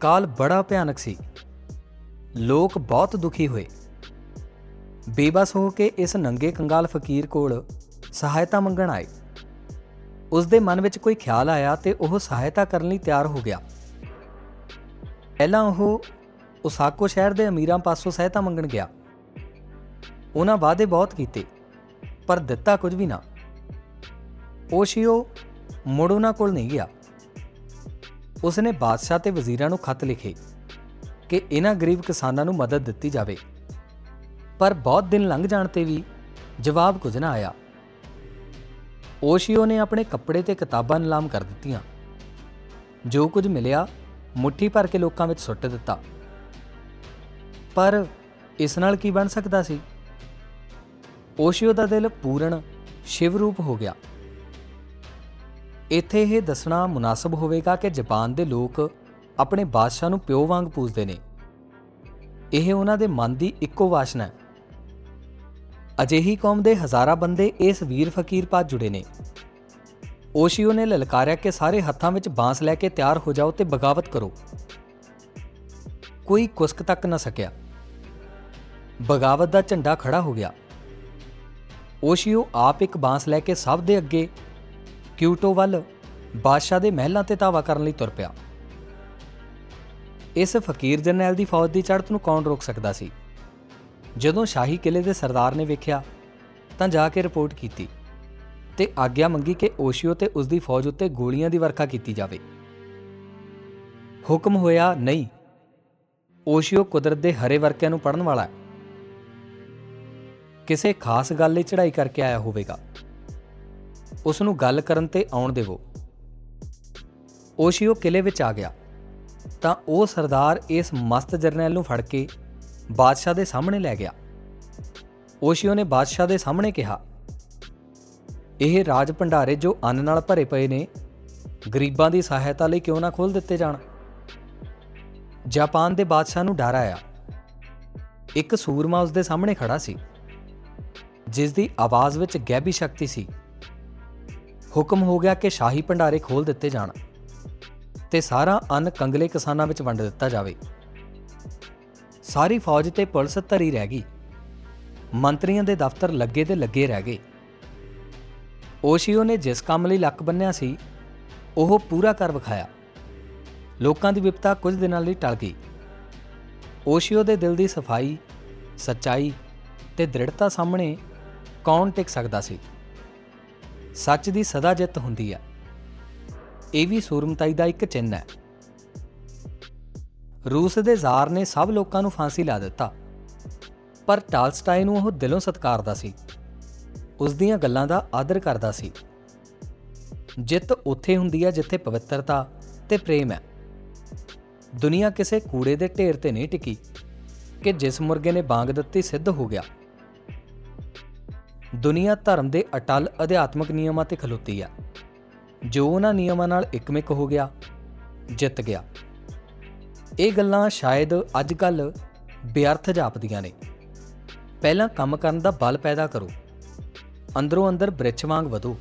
ਕਾਲ ਬੜਾ ਭਿਆਨਕ ਸੀ। ਲੋਕ ਬਹੁਤ ਦੁਖੀ ਹੋਏ। ਬੇਬਸ ਹੋ ਕੇ ਇਸ ਨੰਗੇ ਕੰਗਾਲ ਫਕੀਰ ਕੋਲ ਸਹਾਇਤਾ ਮੰਗਣ ਆਏ। ਉਸ ਦੇ ਮਨ ਵਿੱਚ ਕੋਈ ਖਿਆਲ ਆਇਆ ਤੇ ਉਹ ਸਹਾਇਤਾ ਕਰਨ ਲਈ ਤਿਆਰ ਹੋ ਗਿਆ। ਪਹਿਲਾਂ ਉਹ ਉਸਾਕੋ ਸ਼ਹਿਰ ਦੇ ਅਮੀਰਾਂ ਪਾਸੋਂ ਸਹਾਇਤਾ ਮੰਗਣ ਗਿਆ। ਉਹਨਾਂ ਵਾਅਦੇ ਬਹੁਤ ਕੀਤੇ, ਪਰ ਦਿੱਤਾ ਕੁਝ ਵੀ ਨਾ। ਓਸ਼ੀਓ ਮੁੜ ਉਹਨਾਂ ਕੋਲ ਨਹੀਂ ਗਿਆ। ਉਸਨੇ ਬਾਦਸ਼ਾਹ ਤੇ ਵਜ਼ੀਰਾਂ ਨੂੰ ਖੱਤ ਲਿਖੇ ਕਿ ਇਹਨਾਂ ਗਰੀਬ ਕਿਸਾਨਾਂ ਨੂੰ ਮਦਦ ਦਿੱਤੀ ਜਾਵੇ। ਪਰ ਬਹੁਤ ਦਿਨ ਲੰਘ ਜਾਣ ਤੇ ਵੀ ਜਵਾਬ ਕੁਝ ਨਾ ਆਇਆ। ਓਸ਼ੀਓ ਨੇ ਆਪਣੇ ਕੱਪੜੇ ਤੇ ਕਿਤਾਬਾਂ ਨਿਲਾਮ ਕਰ ਦਿੱਤੀਆਂ। ਜੋ ਕੁਝ ਮਿਲਿਆ, ਮੁੱਠੀ ਭਰ ਕੇ ਲੋਕਾਂ ਵਿੱਚ ਸੁੱਟ ਦਿੱਤਾ। ਪਰ ਇਸ ਨਾਲ ਕੀ ਬਣ ਸਕਦਾ ਸੀ? ਓਸ਼ੀਓ ਦਾ ਦਿਲ ਪੂਰਨ ਸ਼ਿਵ ਰੂਪ ਹੋ ਗਿਆ। ਇੱਥੇ ਇਹ ਦੱਸਣਾ ਮੁਨਾਸਬ ਹੋਵੇਗਾ ਕਿ ਜਾਪਾਨ ਦੇ ਲੋਕ ਆਪਣੇ ਬਾਦਸ਼ਾਹ ਨੂੰ ਪਿਓ ਵਾਂਗ ਪੂਜਦੇ ਨੇ। ਇਹ ਉਹਨਾਂ ਦੇ ਮਨ ਦੀ ਇੱਕੋ ਵਾਸ਼ਨਾ ਹੈ। ਅਜਿਹੀ ਕੌਮ ਦੇ ਹਜ਼ਾਰਾਂ ਬੰਦੇ ਇਸ ਵੀਰ ਫਕੀਰ ਪਾਸ ਜੁੜੇ ਨੇ। ਓਸ਼ੀਓ ਨੇ ਲਲਕਾਰਿਆ ਕਿ ਸਾਰੇ ਹੱਥਾਂ ਵਿੱਚ ਬਾਂਸ ਲੈ ਕੇ ਤਿਆਰ ਹੋ ਜਾਓ ਤੇ ਬਗਾਵਤ ਕਰੋ। ਕੋਈ ਕੁਸਕ ਤੱਕ ਨਾ ਸਕਿਆ। ਬਗਾਵਤ ਦਾ ਝੰਡਾ ਖੜਾ ਹੋ ਗਿਆ। ਓਸ਼ੀਓ ਆਪ ਇੱਕ ਬਾਂਸ ਲੈ ਕੇ ਸਭ ਦੇ ਅੱਗੇ ਕਿਊਟੋ ਵੱਲ ਬਾਦਸ਼ਾਹ ਦੇ ਮਹਿਲਾਂ ਤੇ ਧਾਵਾ ਕਰਨ ਲਈ ਤੁਰ ਪਿਆ। ਇਸ ਫਕੀਰ ਜਰਨੈਲ ਦੀ ਫੌਜ ਦੀ ਚੜ੍ਹਤ ਨੂੰ ਕੌਣ ਰੋਕ ਸਕਦਾ ਸੀ? ਜਦੋਂ ਸ਼ਾਹੀ ਕਿਲੇ ਦੇ ਸਰਦਾਰ ਨੇ ਵੇਖਿਆ, ਤਾਂ ਜਾ ਕੇ ਰਿਪੋਰਟ ਕੀਤੀ ਤੇ ਆਗਿਆ ਮੰਗੀ ਕਿ ਓਸ਼ੀਓ ਤੇ ਉਸ ਦੀ ਫੌਜ ਉੱਤੇ ਗੋਲੀਆਂ ਦੀ ਵਰਖਾ ਕੀਤੀ ਜਾਵੇ। ਹੁਕਮ ਹੋਇਆ, ਨਹੀਂ, ਓਸ਼ੀਓ ਕੁਦਰਤ ਦੇ ਹਰੇ ਵਰਕਿਆਂ ਨੂੰ ਪੜਨ ਵਾਲਾ ਹੈ। ਕਿਸੇ ਖਾਸ ਗੱਲ ਲਈ ਚੜ੍ਹਾਈ ਕਰਕੇ ਆਇਆ ਹੋਵੇਗਾ। ਉਸ ਨੂੰ ਗੱਲ ਕਰਨ ਤੇ ਆਉਣ ਦੇਵੋ। ਓਸ਼ੀਓ ਕਿਲੇ ਵਿੱਚ ਆ ਗਿਆ ਤਾਂ ਉਹ ਸਰਦਾਰ ਇਸ ਮਸਤ ਜਰਨੈਲ ਨੂੰ ਫੜ ਕੇ ਬਾਦਸ਼ਾਹ ਦੇ ਸਾਹਮਣੇ ਲੈ ਗਿਆ। ਓਸ਼ੀਓ ਨੇ ਬਾਦਸ਼ਾਹ ਦੇ ਸਾਹਮਣੇ ਕਿਹਾ, ਇਹ ਰਾਜ ਭੰਡਾਰੇ ਜੋ ਅੰਨ ਨਾਲ ਭਰੇ ਪਏ ਨੇ, ਗਰੀਬਾਂ ਦੀ ਸਹਾਇਤਾ ਲਈ ਕਿਉਂ ਨਾ ਖੋਲ ਦਿੱਤੇ ਜਾਣ? ਜਾਪਾਨ ਦੇ ਬਾਦਸ਼ਾਹ ਨੂੰ ਡਰ ਆਇਆ। ਇੱਕ ਸੂਰਮਾ ਉਸ ਦੇ ਸਾਹਮਣੇ ਖੜਾ ਸੀ ਜਿਸ ਦੀ ਆਵਾਜ਼ ਵਿੱਚ ਗੈਬੀ ਸ਼ਕਤੀ ਸੀ। ਹੁਕਮ ਹੋ ਗਿਆ ਕਿ ਸ਼ਾਹੀ ਭੰਡਾਰੇ ਖੋਲ ਦਿੱਤੇ ਜਾਣ ਤੇ ਸਾਰਾ ਅੰਨ ਕੰਗਲੇ ਕਿਸਾਨਾਂ ਵਿੱਚ ਵੰਡ ਦਿੱਤਾ ਜਾਵੇ। ਸਾਰੀ ਫੌਜ ਤੇ ਪੁਲਿਸ ਧਰੀ ਰਹਿ ਗਈ। ਮੰਤਰੀਆਂ ਦੇ ਦਫ਼ਤਰ ਲੱਗੇ ਤੇ ਲੱਗੇ ਰਹਿ ਗਏ। ਓਸ਼ੀਓ ਨੇ ਜਿਸ ਕੰਮ ਲਈ ਲੱਕ ਬੰਨਿਆ ਸੀ, ਉਹ ਪੂਰਾ ਕਰ ਵਿਖਾਇਆ। ਲੋਕਾਂ ਦੀ ਵਿਪਤਾ ਕੁਝ ਦਿਨਾਂ ਲਈ ਟਲ ਗਈ। ਓਸ਼ੀਓ ਦੇ ਦਿਲ ਦੀ ਸਫ਼ਾਈ, ਸੱਚਾਈ ਤੇ ਦ੍ਰਿੜਤਾ ਸਾਹਮਣੇ ਕੌਣ ਟਿਕ ਸਕਦਾ ਸੀ? ਸੱਚ ਦੀ ਸਦਾ ਜਿੱਤ ਹੁੰਦੀ ਹੈ ਇਹ ਵੀ ਸੂਰਮਤਾਈ ਦਾ ਇੱਕ ਚਿੰਨ੍ਹ ਹੈ। ਰੂਸ ਦੇ ਜ਼ਾਰ ਨੇ ਸਭ ਲੋਕਾਂ ਨੂੰ ਫਾਂਸੀ ਲਾ ਦਿੱਤਾ। ਪਰ ਟਾਲਸਟਾਈ ਨੂੰ ਉਹ ਦਿਲੋਂ ਸਤਿਕਾਰਦਾ ਸੀ। ਉਸ ਦੀਆਂ ਗੱਲਾਂ ਦਾ ਆਦਰ ਕਰਦਾ ਸੀ। ਜਿੱਤ ਉੱਥੇ ਹੁੰਦੀ ਹੈ ਜਿੱਥੇ ਪਵਿੱਤਰਤਾ ਤੇ ਪ੍ਰੇਮ ਹੈ। ਦੁਨੀਆ ਕਿਸੇ ਕੂੜੇ ਦੇ ਢੇਰ ਤੇ ਨਹੀਂ ਟਿਕੀ, ਕਿ ਜਿਸ ਮੁਰਗੇ ਨੇ ਬਾਗ ਦਿੱਤੀ ਸਿੱਧ ਹੋ ਗਿਆ। ਦੁਨੀਆ ਧਰਮ ਦੇ ਅਟਲ ਅਧਿਆਤਮਕ ਨਿਯਮਾਂ ਤੇ ਖਲੋਤੀ ਆ ਜੋ ਉਹਨਾਂ ਨਿਯਮਾਂ ਨਾਲ ਇਕਮਿਕ ਹੋ ਗਿਆ, ਜਿੱਤ ਗਿਆ। ਇਹ ਗੱਲਾਂ ਸ਼ਾਇਦ ਅੱਜ ਕੱਲ ਬੇਅਰਥ ਜਾਪਦੀਆਂ ਨੇ। ਪਹਿਲਾਂ ਕੰਮ ਕਰਨ ਦਾ ਬਲ ਪੈਦਾ ਕਰੋ। ਅੰਦਰੋਂ ਅੰਦਰ ਬ੍ਰਿਛ ਵਾਂਗ ਵਧੋ।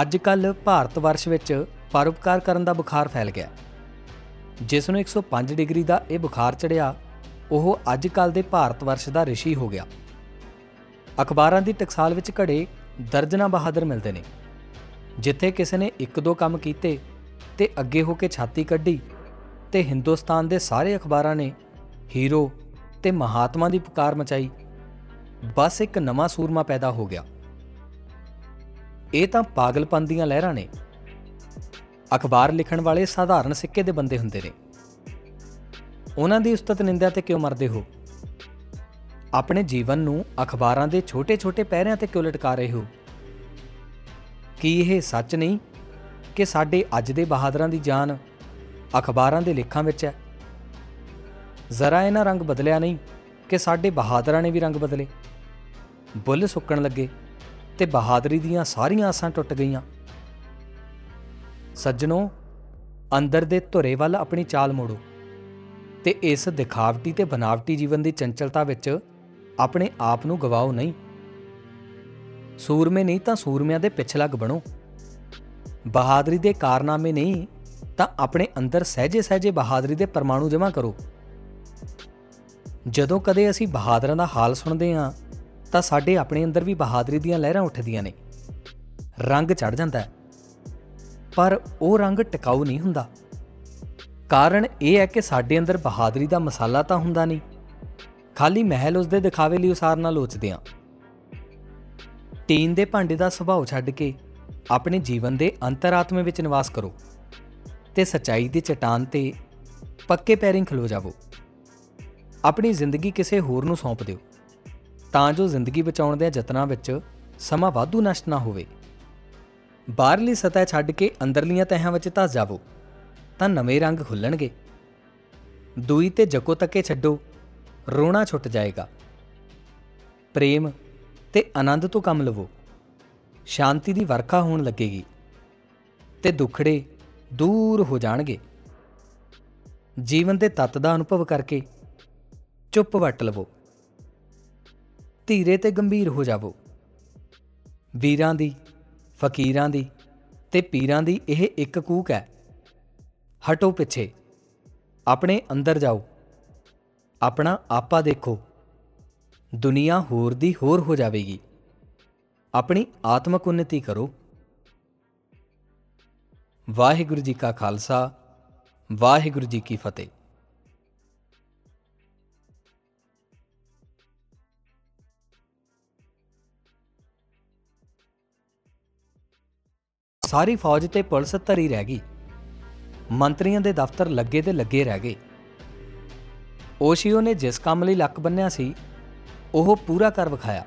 ਅੱਜ ਕੱਲ ਭਾਰਤ ਵਰਸ਼ ਵਿੱਚ ਪਰਉਪਕਾਰ ਕਰਨ ਦਾ ਬੁਖਾਰ ਫੈਲ ਗਿਆ। ਜਿਸ ਨੂੰ 105 ਡਿਗਰੀ ਦਾ ਇਹ ਬੁਖਾਰ ਚੜਿਆ ਉਹ ਅੱਜ ਕੱਲ ਦੇ ਭਾਰਤ ਵਰਸ਼ ਦਾ ਰਿਸ਼ੀ ਹੋ ਗਿਆ। ਅਖਬਾਰਾਂ ਦੀ ਟਕਸਾਲ ਵਿੱਚ ਘੜੇ ਦਰਜਨਾ ਬਹਾਦਰ ਮਿਲਦੇ ਨੇ। ਜਿੱਥੇ ਕਿਸੇ ਨੇ ਇੱਕ ਦੋ ਕੰਮ ਕੀਤੇ ਤੇ ਅੱਗੇ ਹੋ ਕੇ ਛਾਤੀ ਕੱਢੀ ਤੇ ਹਿੰਦੁਸਤਾਨ ਦੇ ਸਾਰੇ ਅਖਬਾਰਾਂ ਨੇ ਹੀਰੋ ਤੇ ਮਹਾਤਮਾ ਦੀ ਪੁਕਾਰ ਮਚਾਈ। ਬਸ ਇੱਕ ਨਵਾਂ ਸੂਰਮਾ ਪੈਦਾ ਹੋ ਗਿਆ। ਇਹ ਤਾਂ ਪਾਗਲਪਨ ਦੀਆਂ ਲਹਿਰਾਂ ਨੇ। ਅਖਬਾਰ ਲਿਖਣ ਵਾਲੇ ਸਾਧਾਰਨ ਸਿੱਕੇ ਦੇ ਬੰਦੇ ਹੁੰਦੇ ਨੇ। ਉਹਨਾਂ ਦੀ ਉਸਤਤ ਨਿੰਦਿਆ ਤੇ ਕਿਉਂ ਮਰਦੇ ਹੋ? ਆਪਣੇ ਜੀਵਨ ਨੂੰ ਅਖਬਾਰਾਂ ਦੇ ਛੋਟੇ-ਛੋਟੇ ਪਹਿਰਿਆਂ ਤੇ ਕਿਉਂ ਲਟਕਾ ਰਹੇ ਹੋ? ਕੀ ਇਹ ਸੱਚ ਨਹੀਂ? ਕਿ ਸਾਡੇ ਅੱਜ ਦੇ ਬਹਾਦਰਾਂ ਦੀ ਜਾਨ ਅਖਬਾਰਾਂ ਦੇ ਲੇਖਾਂ ਵਿੱਚ ਹੈ। ਜ਼ਰਾ ਇਹਨਾਂ ਰੰਗ ਬਦਲਿਆ ਨਹੀਂ ਕਿ ਸਾਡੇ ਬਹਾਦਰਾਂ ਨੇ ਵੀ ਰੰਗ ਬਦਲੇ। ਬੁੱਲ ਸੁੱਕਣ ਲੱਗੇ ਤੇ ਬਹਾਦਰੀ ਦੀਆਂ ਸਾਰੀਆਂ ਆਸਾਂ ਟੁੱਟ ਗਈਆਂ। ਸੱਜਣੋ, ਅੰਦਰ ਦੇ ਧੁਰੇ ਵੱਲ ਆਪਣੀ ਚਾਲ ਮੋੜੋ ਤੇ ਇਸ ਦਿਖਾਵਟੀ ਤੇ ਬਨਾਵਟੀ ਜੀਵਨ ਦੀ ਚੰਚਲਤਾ ਵਿੱਚ ਆਪਣੇ ਆਪ ਨੂੰ ਗਵਾਓ ਨਹੀਂ। ਸੂਰਮੇ ਨਹੀਂ ਤਾਂ ਸੂਰਮਿਆਂ ਦੇ ਪਿਛਲੱਗ ਬਣੋ। ਬਹਾਦਰੀ ਦੇ ਕਾਰਨਾਮੇ ਨਹੀਂ, ਤਾਂ ਆਪਣੇ ਅੰਦਰ ਸਹਜੇ ਸਹਜੇ ਬਹਾਦਰੀ ਦੇ ਪਰਮਾਣੂ ਜਮ੍ਹਾਂ ਕਰੋ। ਜਦੋਂ ਕਦੇ ਅਸੀਂ ਬਹਾਦਰਾਂ ਦਾ ਹਾਲ ਸੁਣਦੇ ਹਾਂ, ਤਾਂ ਸਾਡੇ ਆਪਣੇ ਅੰਦਰ ਵੀ ਬਹਾਦਰੀ ਦੀਆਂ ਲਹਿਰਾਂ ਉੱਠਦੀਆਂ ਨੇ। ਰੰਗ ਚੜ ਜਾਂਦਾ ਹੈ। ਪਰ ਉਹ ਰੰਗ ਟਿਕਾਊ ਨਹੀਂ ਹੁੰਦਾ। ਕਾਰਨ ਇਹ ਹੈ ਕਿ ਸਾਡੇ ਅੰਦਰ ਬਹਾਦਰੀ ਦਾ ਮਸਾਲਾ ਤਾਂ ਹੁੰਦਾ ਨਹੀਂ। ਖਾਲੀ ਮਹਿਲ ਉਸ ਦੇ ਦਿਖਾਵੇ ਲਈ ਉਸਾਰਨਾ ਲੋਚਦੇ ਆਂ ਟੀਨ ਦੇ ਭਾਂਡੇ ਦਾ ਸੁਭਾਅ ਛੱਡ ਕੇ ਆਪਣੇ ਜੀਵਨ ਦੇ ਅੰਤਰਾਤਮੇ ਵਿੱਚ ਨਿਵਾਸ ਕਰੋ ਤੇ ਸਚਾਈ ਦੀ ਚਟਾਨ ਤੇ ਪੱਕੇ ਪੈਰੀਂ ਖਲੋ ਜਾਵੋ। ਆਪਣੀ ਜ਼ਿੰਦਗੀ ਕਿਸੇ ਹੋਰ ਨੂੰ ਸੌਂਪ ਦਿਓ, ਤਾਂ ਜੋ ਜ਼ਿੰਦਗੀ ਬਚਾਉਣ ਦੇ ਯਤਨਾਂ ਵਿੱਚ ਸਮਾਂ ਵਾਧੂ ਨਸ਼ਟ ਨਾ ਹੋਵੇ। ਬਾਹਰਲੀ ਸਤਹ ਛੱਡ ਕੇ ਅੰਦਰਲੀਆਂ ਤਹਾਂ ਵਿੱਚ ਧਸ ਜਾਵੋ, ਤਾਂ ਨਵੇਂ ਰੰਗ ਖੁੱਲਣਗੇ। ਦੂਈ ਤੇ ਜਕੋ ਤੱਕੇ ਛੱਡੋ, ਰੋਣਾ ਛੁੱਟ ਜਾਏਗਾ। ਪ੍ਰੇਮ ਤੇ ਆਨੰਦ ਤੋਂ ਕੰਮ ਲਵੋ। ਸ਼ਾਂਤੀ ਦੀ ਵਰਖਾ ਹੋਣ ਲੱਗੇਗੀ ਤੇ ਦੁੱਖੜੇ ਦੂਰ ਹੋ ਜਾਣਗੇ। ਜੀਵਨ ਦੇ ਤੱਤ ਦਾ ਅਨੁਭਵ ਕਰਕੇ ਚੁੱਪ ਵਟ ਲਵੋ। ਧੀਰੇ ਤੇ ਗੰਭੀਰ ਹੋ ਜਾਵੋ। ਵੀਰਾਂ ਦੀ, ਫਕੀਰਾਂ ਦੀ ਤੇ ਪੀਰਾਂ ਦੀ ਇਹ ਇੱਕ ਕੂਕ ਹੈ। ਹਟੋ ਪਿੱਛੇ। ਆਪਣੇ ਅੰਦਰ ਜਾਓ। ਆਪਣਾ ਆਪਾ ਦੇਖੋ। ਦੁਨੀਆ ਹੋਰ ਦੀ ਹੋਰ ਹੋ ਜਾਵੇਗੀ। ਆਪਣੀ ਆਤਮਕ ਉન્નਤੀ ਕਰੋ। ਵਾਹਿਗੁਰੂ ਜੀ ਕਾ ਖਾਲਸਾ, ਵਾਹਿਗੁਰੂ ਜੀ ਕੀ ਫਤਿਹ। ਸਾਰੀ ਫੌਜ ਤੇ ਪੁਲਿਸ ਧਰੀ ਰਹਿ ਗਈ। ਮੰਤਰੀਆਂ ਦੇ ਦਫ਼ਤਰ ਲੱਗੇ ਤੇ ਲੱਗੇ ਰਹਿ ਗਏ। ਓਸ਼ੀਓ ਨੇ ਜਿਸ ਕੰਮ ਲਈ ਲੱਕ ਬੰਨਿਆ ਸੀ, ਉਹ ਪੂਰਾ ਕਰ ਵਿਖਾਇਆ।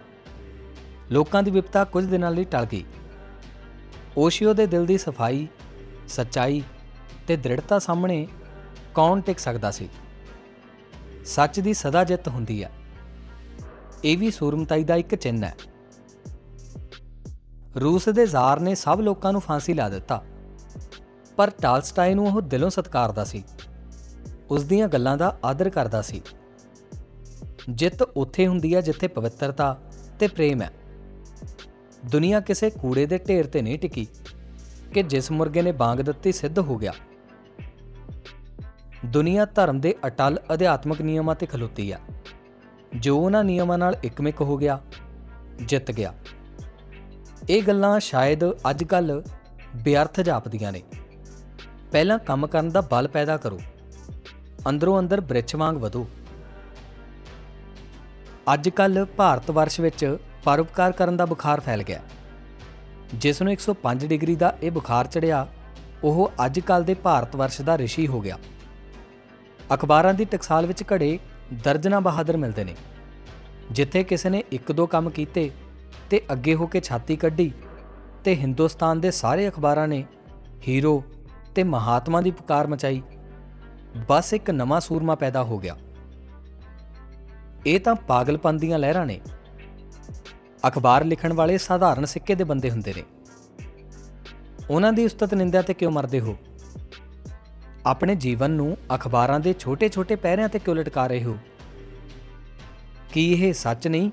ਲੋਕਾਂ ਦੀ ਵਿਪਤਾ ਕੁਝ ਦਿਨਾਂ ਲਈ ਟਲ ਗਈ। ਓਸ਼ੀਓ ਦੇ ਦਿਲ ਦੀ ਸਫ਼ਾਈ, ਸੱਚਾਈ ਤੇ ਦ੍ਰਿੜਤਾ ਸਾਹਮਣੇ ਕੌਣ ਟਿਕ ਸਕਦਾ ਸੀ? ਸੱਚ ਦੀ ਸਦਾ ਜਿੱਤ ਹੁੰਦੀ ਹੈ ਇਹ ਵੀ ਸੂਰਮਤਾਈ ਦਾ ਇੱਕ ਚਿੰਨ ਹੈ। ਰੂਸ ਦੇ ਜ਼ਾਰ ਨੇ ਸਭ ਲੋਕਾਂ ਨੂੰ ਫਾਂਸੀ ਲਾ ਦਿੱਤਾ। ਪਰ ਟਾਲਸਟਾਈ ਨੂੰ ਉਹ ਦਿਲੋਂ ਸਤਿਕਾਰਦਾ ਸੀ। ਉਸ ਦੀਆਂ ਗੱਲਾਂ ਦਾ ਆਦਰ ਕਰਦਾ ਸੀ। ਜਿੱਤ ਉੱਥੇ ਹੁੰਦੀ ਹੈ ਜਿੱਥੇ ਪਵਿੱਤਰਤਾ ਤੇ ਪ੍ਰੇਮ ਹੈ। ਦੁਨੀਆ ਕਿਸੇ ਕੂੜੇ ਦੇ ਢੇਰ ਤੇ ਨਹੀਂ ਟਿਕੀ ਕਿ ਜਿਸ ਮੁਰਗੇ ਨੇ ਬਾਗ ਦਿੱਤੀ ਸਿੱਧ ਹੋ ਗਿਆ। ਦੁਨੀਆ ਧਰਮ ਦੇ ਅਟਲ ਅਧਿਆਤਮਕ ਨਿਯਮਾਂ ਤੇ ਖਲੋਤੀ ਆ। ਜੋ ਉਹਨਾਂ ਨਿਯਮਾਂ ਨਾਲ ਇਕਮਿਕ ਹੋ ਗਿਆ, ਜਿੱਤ ਗਿਆ। ਇਹ ਗੱਲਾਂ ਸ਼ਾਇਦ ਅੱਜ ਕੱਲ ਬੇਅਰਥ ਜਾਪਦੀਆਂ ਨੇ। ਪਹਿਲਾਂ ਕੰਮ ਕਰਨ ਦਾ ਬਲ ਪੈਦਾ ਕਰੋ। ਅੰਦਰੋਂ ਅੰਦਰ ਬ੍ਰਿਛ ਵਾਂਗ ਵਧੋ। ਅੱਜ ਕੱਲ ਭਾਰਤ ਵਰਸ਼ ਵਿੱਚ ਪਰਉਪਕਾਰ ਕਰਨ ਦਾ ਬੁਖਾਰ ਫੈਲ ਗਿਆ। ਜਿਸ ਨੂੰ 105 ਡਿਗਰੀ ਦਾ ਇਹ ਬੁਖਾਰ ਚੜਿਆ ਉਹ ਅੱਜ ਕੱਲ ਦੇ ਭਾਰਤ ਵਰਸ਼ ਦਾ ਰਿਸ਼ੀ ਹੋ ਗਿਆ। ਅਖਬਾਰਾਂ ਦੀ ਟਕਸਾਲ ਵਿੱਚ ਘੜੇ ਦਰਜਨਾ ਬਹਾਦਰ ਮਿਲਦੇ ਨੇ। ਜਿੱਥੇ ਕਿਸੇ ਨੇ ਇੱਕ ਦੋ ਕੰਮ ਕੀਤੇ ਤੇ ਅੱਗੇ ਹੋ ਕੇ ਛਾਤੀ ਕੱਢੀ, ਤੇ ਹਿੰਦੁਸਤਾਨ ਦੇ ਸਾਰੇ ਅਖਬਾਰਾਂ ਨੇ ਹੀਰੋ ਤੇ ਮਹਾਤਮਾ ਦੀ ਪੁਕਾਰ ਮਚਾਈ, ਬਸ ਇੱਕ ਨਵਾਂ ਸੂਰਮਾ ਪੈਦਾ ਹੋ ਗਿਆ। ਇਹ ਤਾਂ ਪਾਗਲਪਨ ਦੀਆਂ ਲਹਿਰਾਂ ਨੇ। ਅਖਬਾਰ ਲਿਖਣ ਵਾਲੇ ਸਾਧਾਰਨ ਸਿੱਕੇ ਦੇ ਬੰਦੇ ਹੁੰਦੇ ਨੇ। ਉਹਨਾਂ ਦੀ ਉਸਤਤ ਨਿੰਦਿਆ ਤੇ ਕਿਉਂ ਮਰਦੇ ਹੋ? ਆਪਣੇ ਜੀਵਨ ਨੂੰ ਅਖਬਾਰਾਂ ਦੇ ਛੋਟੇ-ਛੋਟੇ ਪਹਿਰਿਆਂ ਤੇ ਕਿਉਂ ਲਟਕਾ ਰਹੇ ਹੋ? ਕੀ ਇਹ ਸੱਚ ਨਹੀਂ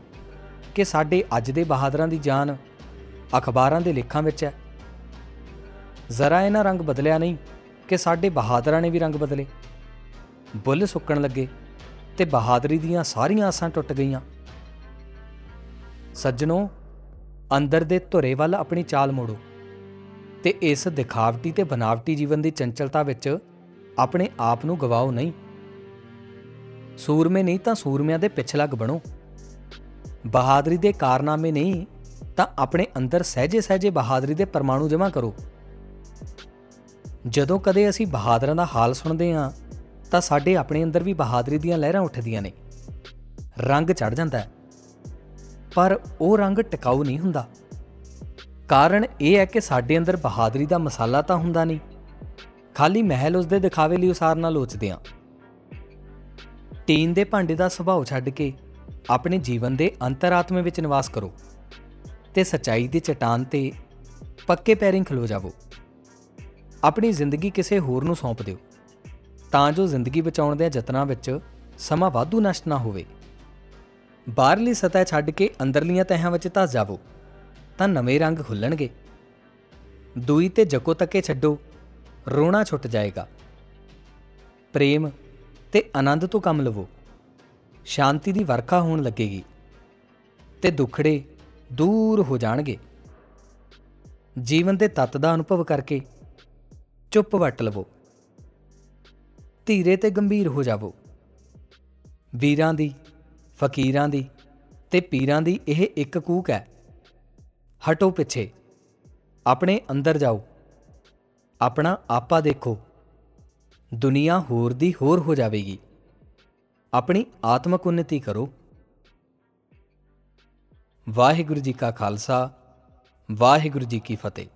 ਕਿ ਸਾਡੇ ਅੱਜ ਦੇ ਬਹਾਦਰਾਂ ਦੀ ਜਾਨ ਅਖਬਾਰਾਂ ਦੇ ਲੇਖਾਂ ਵਿੱਚ ਹੈ? ਜ਼ਰਾ ਇਹਨਾਂ ਰੰਗ ਬਦਲਿਆ ਨਹੀਂ ਕਿ ਸਾਡੇ ਬਹਾਦਰਾਂ ਨੇ ਵੀ ਰੰਗ ਬਦਲੇ। ਬੁੱਲ ਸੁੱਕਣ ਲੱਗੇ ਤੇ ਬਹਾਦਰੀ ਦੀਆਂ ਸਾਰੀਆਂ ਆਸਾਂ ਟੁੱਟ ਗਈਆਂ। ਸੱਜਣੋ, ਅੰਦਰ ਦੇ ਧੁਰੇ ਵੱਲ ਆਪਣੀ ਚਾਲ ਮੋੜੋ ਤੇ ਇਸ ਦਿਖਾਵਟੀ ਤੇ ਬਨਾਵਟੀ ਜੀਵਨ ਦੀ ਚੰਚਲਤਾ ਵਿੱਚ ਆਪਣੇ ਆਪ ਨੂੰ ਗਵਾਓ ਨਹੀਂ। ਸੂਰਮੇ ਨਹੀਂ ਤਾਂ ਸੂਰਮਿਆਂ ਦੇ ਪਿਛਲੱਗ ਬਣੋ। ਬਹਾਦਰੀ ਦੇ ਕਾਰਨਾਮੇ ਨਹੀਂ ਤਾਂ ਆਪਣੇ ਅੰਦਰ ਸਹਜੇ-ਸਹਜੇ ਬਹਾਦਰੀ ਦੇ ਪਰਮਾਣੂ ਜਮ੍ਹਾਂ ਕਰੋ। ਜਦੋਂ ਕਦੇ ਅਸੀਂ ਬਹਾਦਰਾਂ ਦਾ ਹਾਲ ਸੁਣਦੇ ਹਾਂ, ਤਾਂ ਸਾਡੇ ਆਪਣੇ ਅੰਦਰ ਵੀ ਬਹਾਦਰੀ ਦੀਆਂ ਲਹਿਰਾਂ ਉੱਠਦੀਆਂ ਨੇ। ਰੰਗ ਚੜ ਜਾਂਦਾ ਹੈ। ਪਰ ਉਹ ਰੰਗ ਟਿਕਾਊ ਨਹੀਂ ਹੁੰਦਾ। ਕਾਰਨ ਇਹ ਹੈ ਕਿ ਸਾਡੇ ਅੰਦਰ ਬਹਾਦਰੀ ਦਾ ਮਸਾਲਾ ਤਾਂ ਹੁੰਦਾ ਨਹੀਂ। ਖਾਲੀ ਮਹਿਲ ਉਸ ਦੇ ਦਿਖਾਵੇ ਲਈ ਉਸਾਰਨਾ ਲੋਚਦੇ ਹਾਂ। ਟੀਨ ਦੇ ਭਾਂਡੇ ਦਾ ਸੁਭਾਅ ਛੱਡ ਕੇ ਆਪਣੇ ਜੀਵਨ ਦੇ ਅੰਤਰਾਤਮੇ ਵਿੱਚ ਨਿਵਾਸ ਕਰੋ ਤੇ ਸਚਾਈ ਦੀ ਚਟਾਨ ਤੇ ਪੱਕੇ ਪੈਰੀਂ ਖਲੋ ਜਾਵੋ। ਆਪਣੀ ਜ਼ਿੰਦਗੀ ਕਿਸੇ ਹੋਰ ਨੂੰ ਸੌਂਪ ਦਿਓ, ਤਾਂ ਜੋ ਜ਼ਿੰਦਗੀ ਬਚਾਉਣ ਦੇ ਯਤਨਾਂ ਵਿੱਚ ਸਮਾਂ ਵਾਧੂ ਨਸ਼ਟ ਨਾ ਹੋਵੇ। ਬਾਹਰਲੀ ਸਤਹ ਛੱਡ ਕੇ ਅੰਦਰਲੀਆਂ ਤਹਾਂ ਵਿੱਚ ਧਸ ਜਾਵੋ, ਤਾਂ ਨਵੇਂ ਰੰਗ ਖੁੱਲਣਗੇ। ਦੂਈ ਤੇ ਜਕੋ ਤੱਕੇ ਛੱਡੋ, ਰੋਣਾ ਛੁੱਟ ਜਾਏਗਾ। ਪ੍ਰੇਮ ਤੇ ਆਨੰਦ ਤੋਂ ਕੰਮ ਲਵੋ, ਸ਼ਾਂਤੀ ਦੀ ਵਰਖਾ ਹੋਣ ਲੱਗੇਗੀ ਤੇ ਦੁੱਖੜੇ ਦੂਰ ਹੋ ਜਾਣਗੇ। ਜੀਵਨ ਦੇ ਤੱਤ ਦਾ ਅਨੁਭਵ ਕਰਕੇ ਚੁੱਪ ਵਟ ਲਵੋ, ਧੀਰੇ ਤੇ ਗੰਭੀਰ ਹੋ ਜਾਵੋ। ਵੀਰਾਂ ਦੀ ਫਕੀਰਾਂ ਦੀ ਤੇ ਪੀਰਾਂ ਦੀ ਇਹ ਇੱਕ ਕੂਕ ਹੈ। ਹਟੋ ਪਿੱਛੇ। ਆਪਣੇ ਅੰਦਰ ਜਾਓ। ਆਪਣਾ ਆਪਾ ਦੇਖੋ। ਦੁਨੀਆ ਹੋਰ ਦੀ ਹੋਰ ਹੋ ਜਾਵੇਗੀ। ਆਪਣੀ ਆਤਮਕ ਉન્નਤੀ ਕਰੋ। ਵਾਹਿਗੁਰੂ ਜੀ ਕਾ ਖਾਲਸਾ, ਵਾਹਿਗੁਰੂ ਜੀ ਕੀ ਫਤਿਹ।